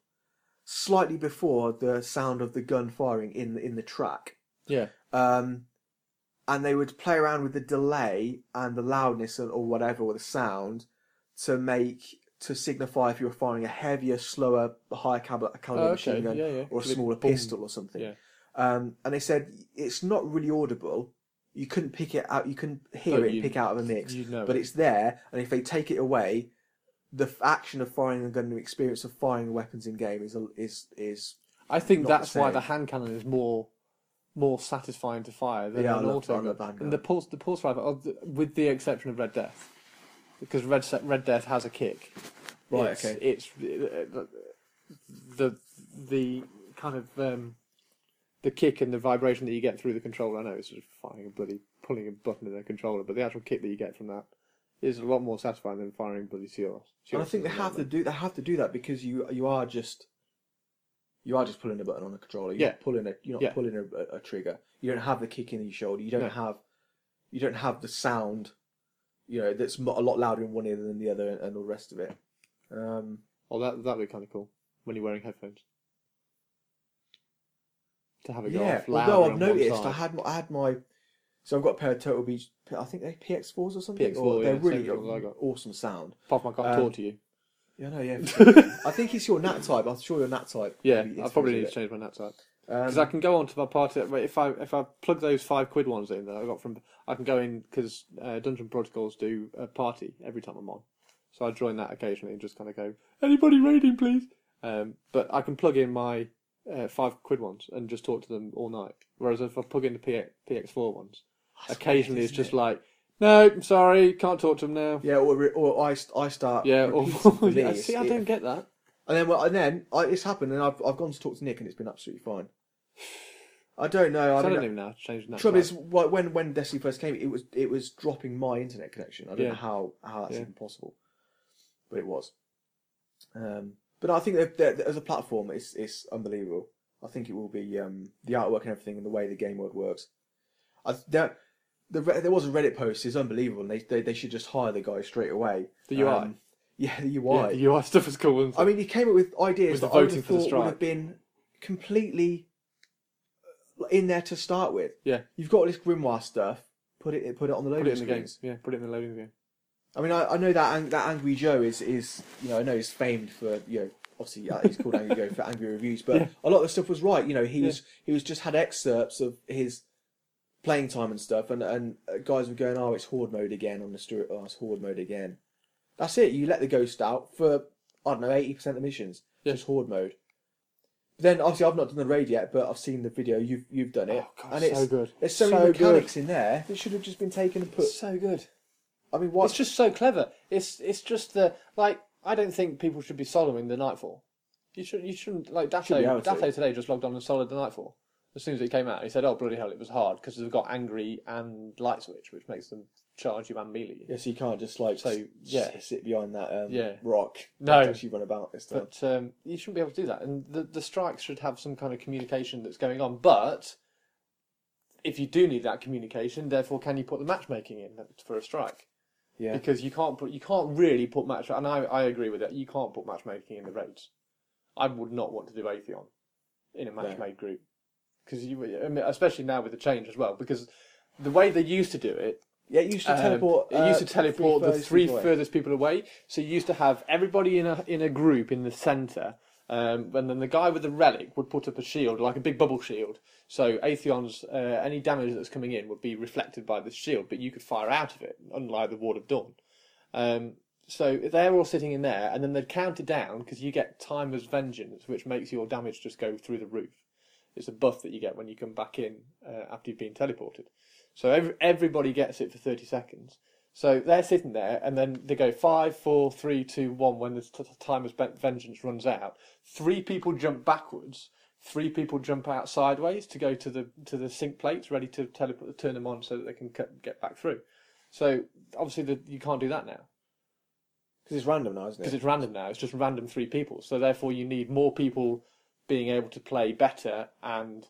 slightly before the sound of the gun firing in the, in the track. Yeah. Um, and they would play around with the delay and the loudness and, or whatever, or the sound to make to signify if you were firing a heavier, slower, higher caliber, caliber Oh, machine gun Yeah, yeah. or a smaller boom. pistol or something. Yeah. Um, and they said it's not really audible. You couldn't pick it out. You couldn't hear it you- pick out of a mix. you know but it. it's there, and if they take it away, the f- action of firing a gun, the experience of firing weapons in game is a- is is I think that's the why the hand cannon is more more satisfying to fire than Yeah, an auto gun. the and the pulse, the pulse rifle, oh, with the exception of Red Death, because Red Se- Red Death has a kick. Right, It's, okay. It's uh, the the kind of um, the kick and the vibration that you get through the controller. I know it's just firing a bloody pulling a button in a controller, but the actual kick that you get from that is a lot more satisfying than firing bloody CRs. And I think they have to do they have to do that because you you are just you are just pulling a button on a controller. You're Yeah. not pulling a you're not Yeah. pulling a, a, a trigger. You don't have the kick in your shoulder. You don't No. have you don't have the sound, you know, that's a lot louder in one ear than the other, and, and all the rest of it. Um, Oh, that that'd be kind of cool when you're wearing headphones. To have it go yeah, off louder although I've noticed, I had my, I had my, so I've got a pair of Turtle Beach, I think they're PX4s or something. PX4, or they're yeah, really same ones got. awesome sound. Apart from I can't Um, talk to you. Yeah, no, yeah. I think it's your nat type. I'm sure your nat type. Yeah, I probably need to change my nat type it. Um, because I can go on to my party. If I if I plug those five quid ones in that I got from, I can go in because uh, Dungeon Protocols do a party every time I'm on. So I join that occasionally and just kind of go, anybody raiding, please. Um, but I can plug in my uh, five quid ones and just talk to them all night. Whereas if I plug in the PX, PX4 ones, That's occasionally weird, it's just it? like, no, I'm sorry, can't talk to them now. yeah, or, or I, I start Yeah, or yeah, see, I don't get that. And then, well, and then I, it's happened, and I've I've gone to talk to Nick, and it's been absolutely fine. I don't know. I, I, don't even know how to change the nat trouble is, like, when when Destiny first came, it was it was dropping my internet connection. I don't Yeah. know how how that's Yeah. even possible, but it was. Um, but I think that, that as a platform, it's it's unbelievable. I think it will be um, the artwork and everything, and the way the game world works. I, there, the, Re- there was a Reddit post. It's unbelievable, and they, they they should just hire the guy straight away. The UI? Um, yeah, the UI. Yeah, the UI stuff is cool. Isn't it? I mean, he came up with ideas With the that I would voting have for the thought would have been completely uh, in there to start with. yeah, You've got all this grimoire stuff. Put it put it on the loading put it in the screens. game. Yeah, put it in the loading screen. I mean, I, I know that ang- that Angry Joe is is you know I know he's famed for you know obviously uh, he's called Angry Joe for angry reviews, but Yeah. a lot of the stuff was right. You know, he was he was just had excerpts of his playing time and stuff, and and uh, guys were going, oh, it's horde mode again on the street. Oh, it's horde mode again. That's it. You let the ghost out for I don't know eighty percent of missions, Yeah. just horde mode. But then obviously I've not done the raid yet, but I've seen the video. You've you've done it, Oh, God, and it's so good. There's so, So many good. mechanics in there that should have just been taken and put. so good. I mean, what? It's just so clever. It's it's just the like. I don't think people should be soloing the Nightfall. You should you shouldn't like Datto. Shouldn't to. Datto today just logged on and soloed the Nightfall. As soon as it came out, he said, "Oh bloody hell, it was hard because they've got angry and light switch, which makes them charge you and melee." you." Yes, you can't just like So, yeah. sit behind that um, Yeah. rock. No. actually run about this time. But um, you shouldn't be able to do that. And the, the strikes should have some kind of communication that's going on. But if you do need that communication, therefore, can you put the matchmaking in for a strike? yeah, Because you can't put you can't really put match. And I, I agree with it. You can't put matchmaking in the raids. I would not want to do Atheon in a match No. group because you, I mean, especially now with the change as well. Because the way they used to do it yeah. It used to um, teleport. it used to uh, teleport the three away. furthest people away. So you used to have everybody in a in a group in the centre, um, and then the guy with the relic would put up a shield, like a big bubble shield. So Atheon's uh, any damage that's coming in would be reflected by this shield, but you could fire out of it, unlike the Ward of Dawn. Um, so they're all sitting in there, and then they'd count it down because you get Timer's Vengeance, which makes your damage just go through the roof. It's a buff that you get when you come back in uh, after you've been teleported. So every, everybody gets it for 30 seconds. So they're sitting there, and then they go five, four, three, two, one. When the t- t- timer's ben- vengeance runs out, three people jump backwards, three people jump out sideways to go to the to the sync plates, ready to teleport, turn them on so that they can cut, get back through. So obviously, the, you can't do that now because it's random now, isn't it? because it's random now. It's just random three people. So therefore, you need more people being able to play better, and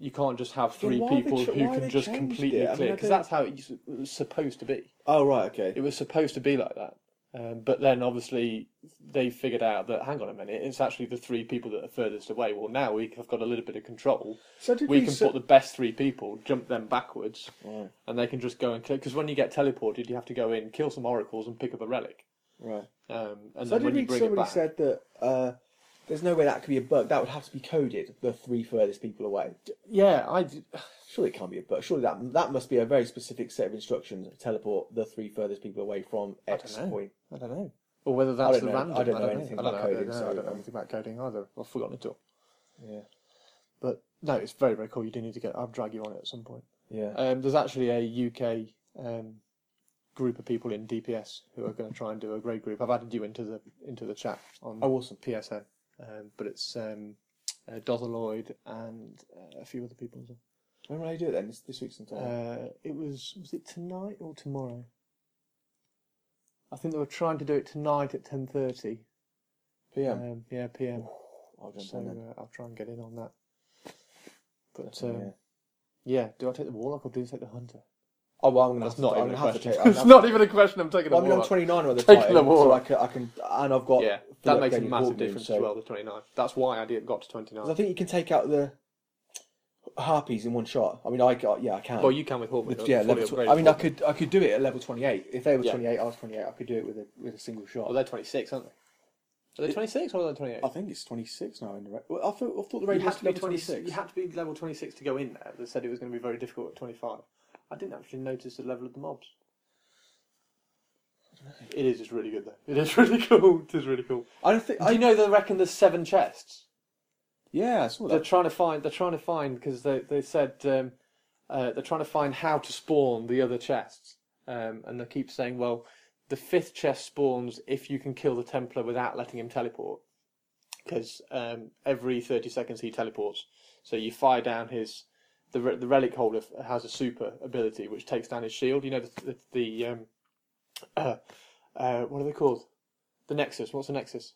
you can't just have three why they people ch- who why can they just changed completely it? I mean, clear. I Because don't- that's how it used- it was supposed to be. Oh right, okay. It was supposed to be like that. Um, but then obviously they figured out that hang on a minute, it's actually the three people that are furthest away. Well, now we have got a little bit of control. So did We we can put the best three people, jump them backwards, Right, and they can just go and click. Because when you get teleported, you have to go in, kill some oracles, and pick up a relic. right. Um, and So then did when you bring it somebody back, said that uh, there's no way that could be a bug. That would have to be coded. The three furthest people away. yeah, I d- Surely it can't be a bug. Surely that that must be a very specific set of instructions to teleport the three furthest people away from X point. I don't know. Or whether that's don't the know. random. I don't know anything I don't about know. I coding, know. so, I don't know anything about coding either. I've forgotten it all. Yeah, But no, it's very very cool. You do need to get. I'll drag you on it at some point. yeah. Um, there's actually a UK um, group of people in DPS who are going to try and do a great group. I've added you into the into the chat on Oh, awesome. PSN, um, but it's um, uh, Dozaloid and uh, a few other people as well. When will I do it then? This, this week sometime. Uh, it was was it tonight or tomorrow? I think they were trying to do it tonight at ten thirty. PM. Um, yeah, PM. I'll jump So on then. uh, I'll try and get in on that. But Definitely, um, yeah, do I take the warlock or do I take the hunter? Oh well, I'm gonna That's have not I'm even a gonna have to question. take. I'm it's not even a question. I'm taking Well, a I mean, I'm Warlock. 29 with the Taking Titan, the so I can, I can, and I've got. Yeah, that makes a massive difference so- as well. The 29. That's why I didn't got to 29. 'cause I think you can take out the harpies in one shot. I mean, I got, yeah, I can. well, you can with Hawkmoon. With- yeah, level tw- I mean, I could, I could do it at level 28. If they were Yeah. 28, I was 28. I could do it with a with a single shot. Well, they're 26, aren't they? Are they 26 or are they 28? I think it's 26 now in the. Ra- well, I thought, I thought the you raid had was to be level 26. You had to be level 26 to go in there. They said it was going to be very difficult at 25. I didn't actually notice the level of the mobs. It is just really good though. It is really cool. It is really cool. I don't think. Do I, you know they reckon there's seven chests? yeah, I saw that. They're trying to find. They're trying to find because they they said um, uh, they're trying to find how to spawn the other chests, um, and they keep saying, well, the fifth chest spawns if you can kill the Templar without letting him teleport, because um, every thirty seconds he teleports. So you fire down his. The, the relic holder has a super ability which takes down his shield. You know the the, the um, uh, uh, what are they called? The Nexus. What's the Nexus?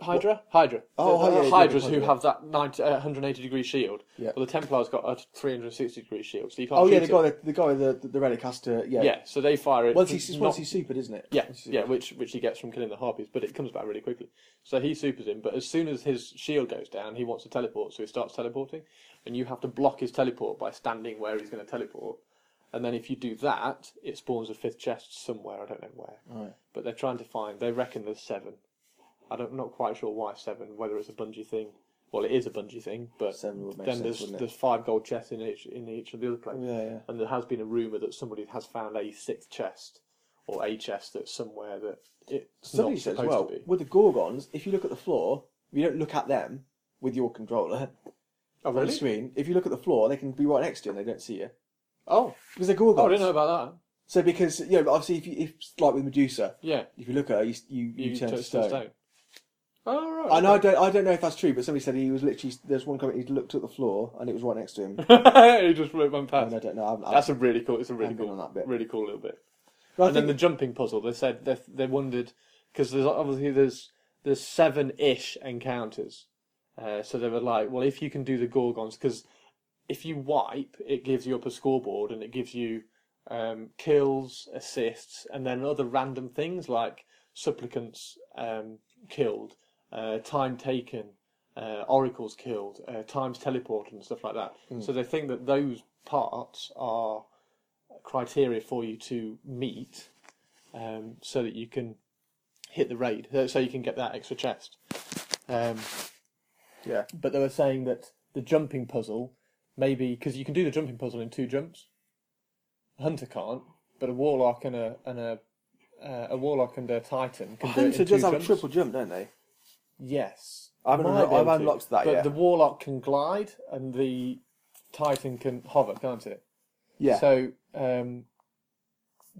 Hydra? Hydra. Oh, The- the yeah, yeah, Hydras yeah, who yeah. have that 90, uh, 180 degree shield. Yeah. Well, the Templar's got a 360 degree shield, so you can't Oh yeah, shoot the guy, the, the guy, with the the relic has to. Yeah. Yeah, so they fire it. Once he's not- once he's supered, isn't it? yeah, Once he's yeah, supered. which which he gets from killing the harpies, but it comes back really quickly. So he supers him, but as soon as his shield goes down, he wants to teleport, so he starts teleporting, and you have to block his teleport by standing where he's going to teleport. And then if you do that, it spawns a fifth chest somewhere. I don't know where, Right. but they're trying to find. They reckon there's seven. I don't, I'm not quite sure why seven. Whether it's a Bungie thing. Well, it is a Bungie thing, but Seven would make then sense, there's wouldn't it? there's five gold chests in each in each of the other places. Yeah, yeah. And there has been a rumor that somebody has found a sixth chest or a chest that's somewhere that it's Somebody not said as supposed well to be. with the Gorgons, if you look at the floor, if you don't look at them with your controller Oh, on the really? screen, if you look at the floor, they can be right next to you and they don't see you Oh, because they're Gorgons. oh, I didn't know about that. So because you know, obviously, if you if like with Medusa, Yeah, if you look at her, you you, you, turn to stone. Oh, right. I know, I don't, I don't know if that's true, but somebody said he was literally. There's one comment he looked at the floor and it was right next to him. he just went and past. I don't know. I'm, That's a really cool. It's a really I've been cool, on that bit. really cool little bit. I and then think- the jumping puzzle. They said they they wondered because there's obviously there's there's seven ish encounters. Uh, so they were like, well, if you can do the gorgons, because if you wipe, it gives you up a scoreboard and it gives you um, kills, assists, and then other random things like supplicants um, killed, uh, time taken, uh, oracles killed, uh, times teleported, and stuff like that. So they think that those parts are criteria for you to meet, um, so that you can hit the raid, so- you can get that extra chest. Um, yeah. but they were saying that the jumping puzzle, maybe because you can do the jumping puzzle in two jumps. A hunter can't, but a warlock and a and a uh, a warlock and a titan can do it in two does have a triple jump, don't they? Yes, I haven't Might unlo- be I've able to. unlocked that But yet. the warlock can glide and the titan can hover, can't it? Yeah. So um,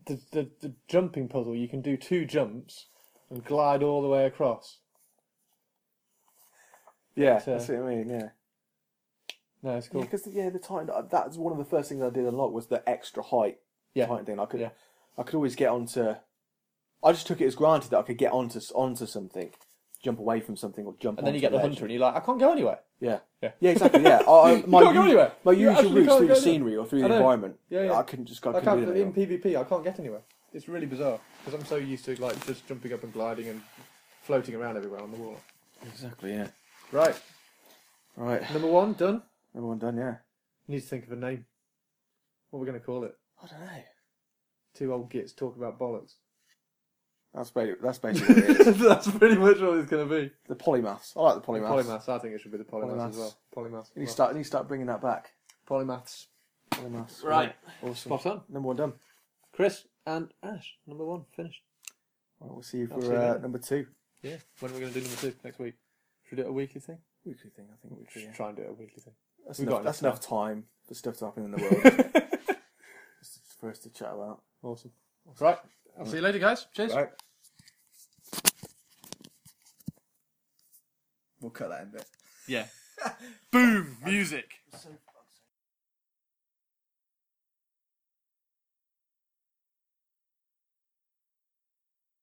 the, the the jumping puzzle, you can do two jumps and glide all the way across. yeah, but, uh, that's what I mean. Yeah. No, it's Yeah, cool. because yeah, the Titan. That's one of the first things I did unlock was the extra height Yeah. Titan thing. I could, Yeah. I could always get onto. I just took it as granted that I could get onto onto something, jump away from something, or jump. And then you get the hunter, and you're like, I can't go anywhere. Yeah. Yeah. Yeah, exactly. Yeah. I, I, my can't go u- anywhere. My You usual actually routes can't through go the anywhere. scenery or through I the know. environment. Yeah, yeah. I couldn't just. I I couldn't can't that. in PvP. I can't get anywhere. It's really bizarre because I'm so used to like just jumping up and gliding and floating around everywhere on the wall. Exactly. Yeah. Right, Right. number one done. Everyone done. Yeah. Need to think of a name. What are we going to call it? I don't know. Two old gits talk about bollocks. That's basically, that's basically what it is. That's pretty much what it's going to be. The polymaths. I like the polymaths. Polymaths. I think it should be the polymaths, Polymaths. as well. Polymaths. You need to start. You need to start bringing that back. Polymaths. Polymaths. Right. Awesome. Spot on. Number one done. Chris and Ash. Number one finished. Well, we'll see I'll for see you uh, later. number two. Yeah. When are we going to do number two next week? Should we do it a weekly thing? Weekly thing. I think we Should should. try and do it a weekly thing. That's, We've enough, got that's enough enough time for stuff to happen in the world. Just for us to chat about. Awesome. Right. I'll see you later, guys. Cheers. Right. We'll cut that in a bit. Yeah. Boom. Music. So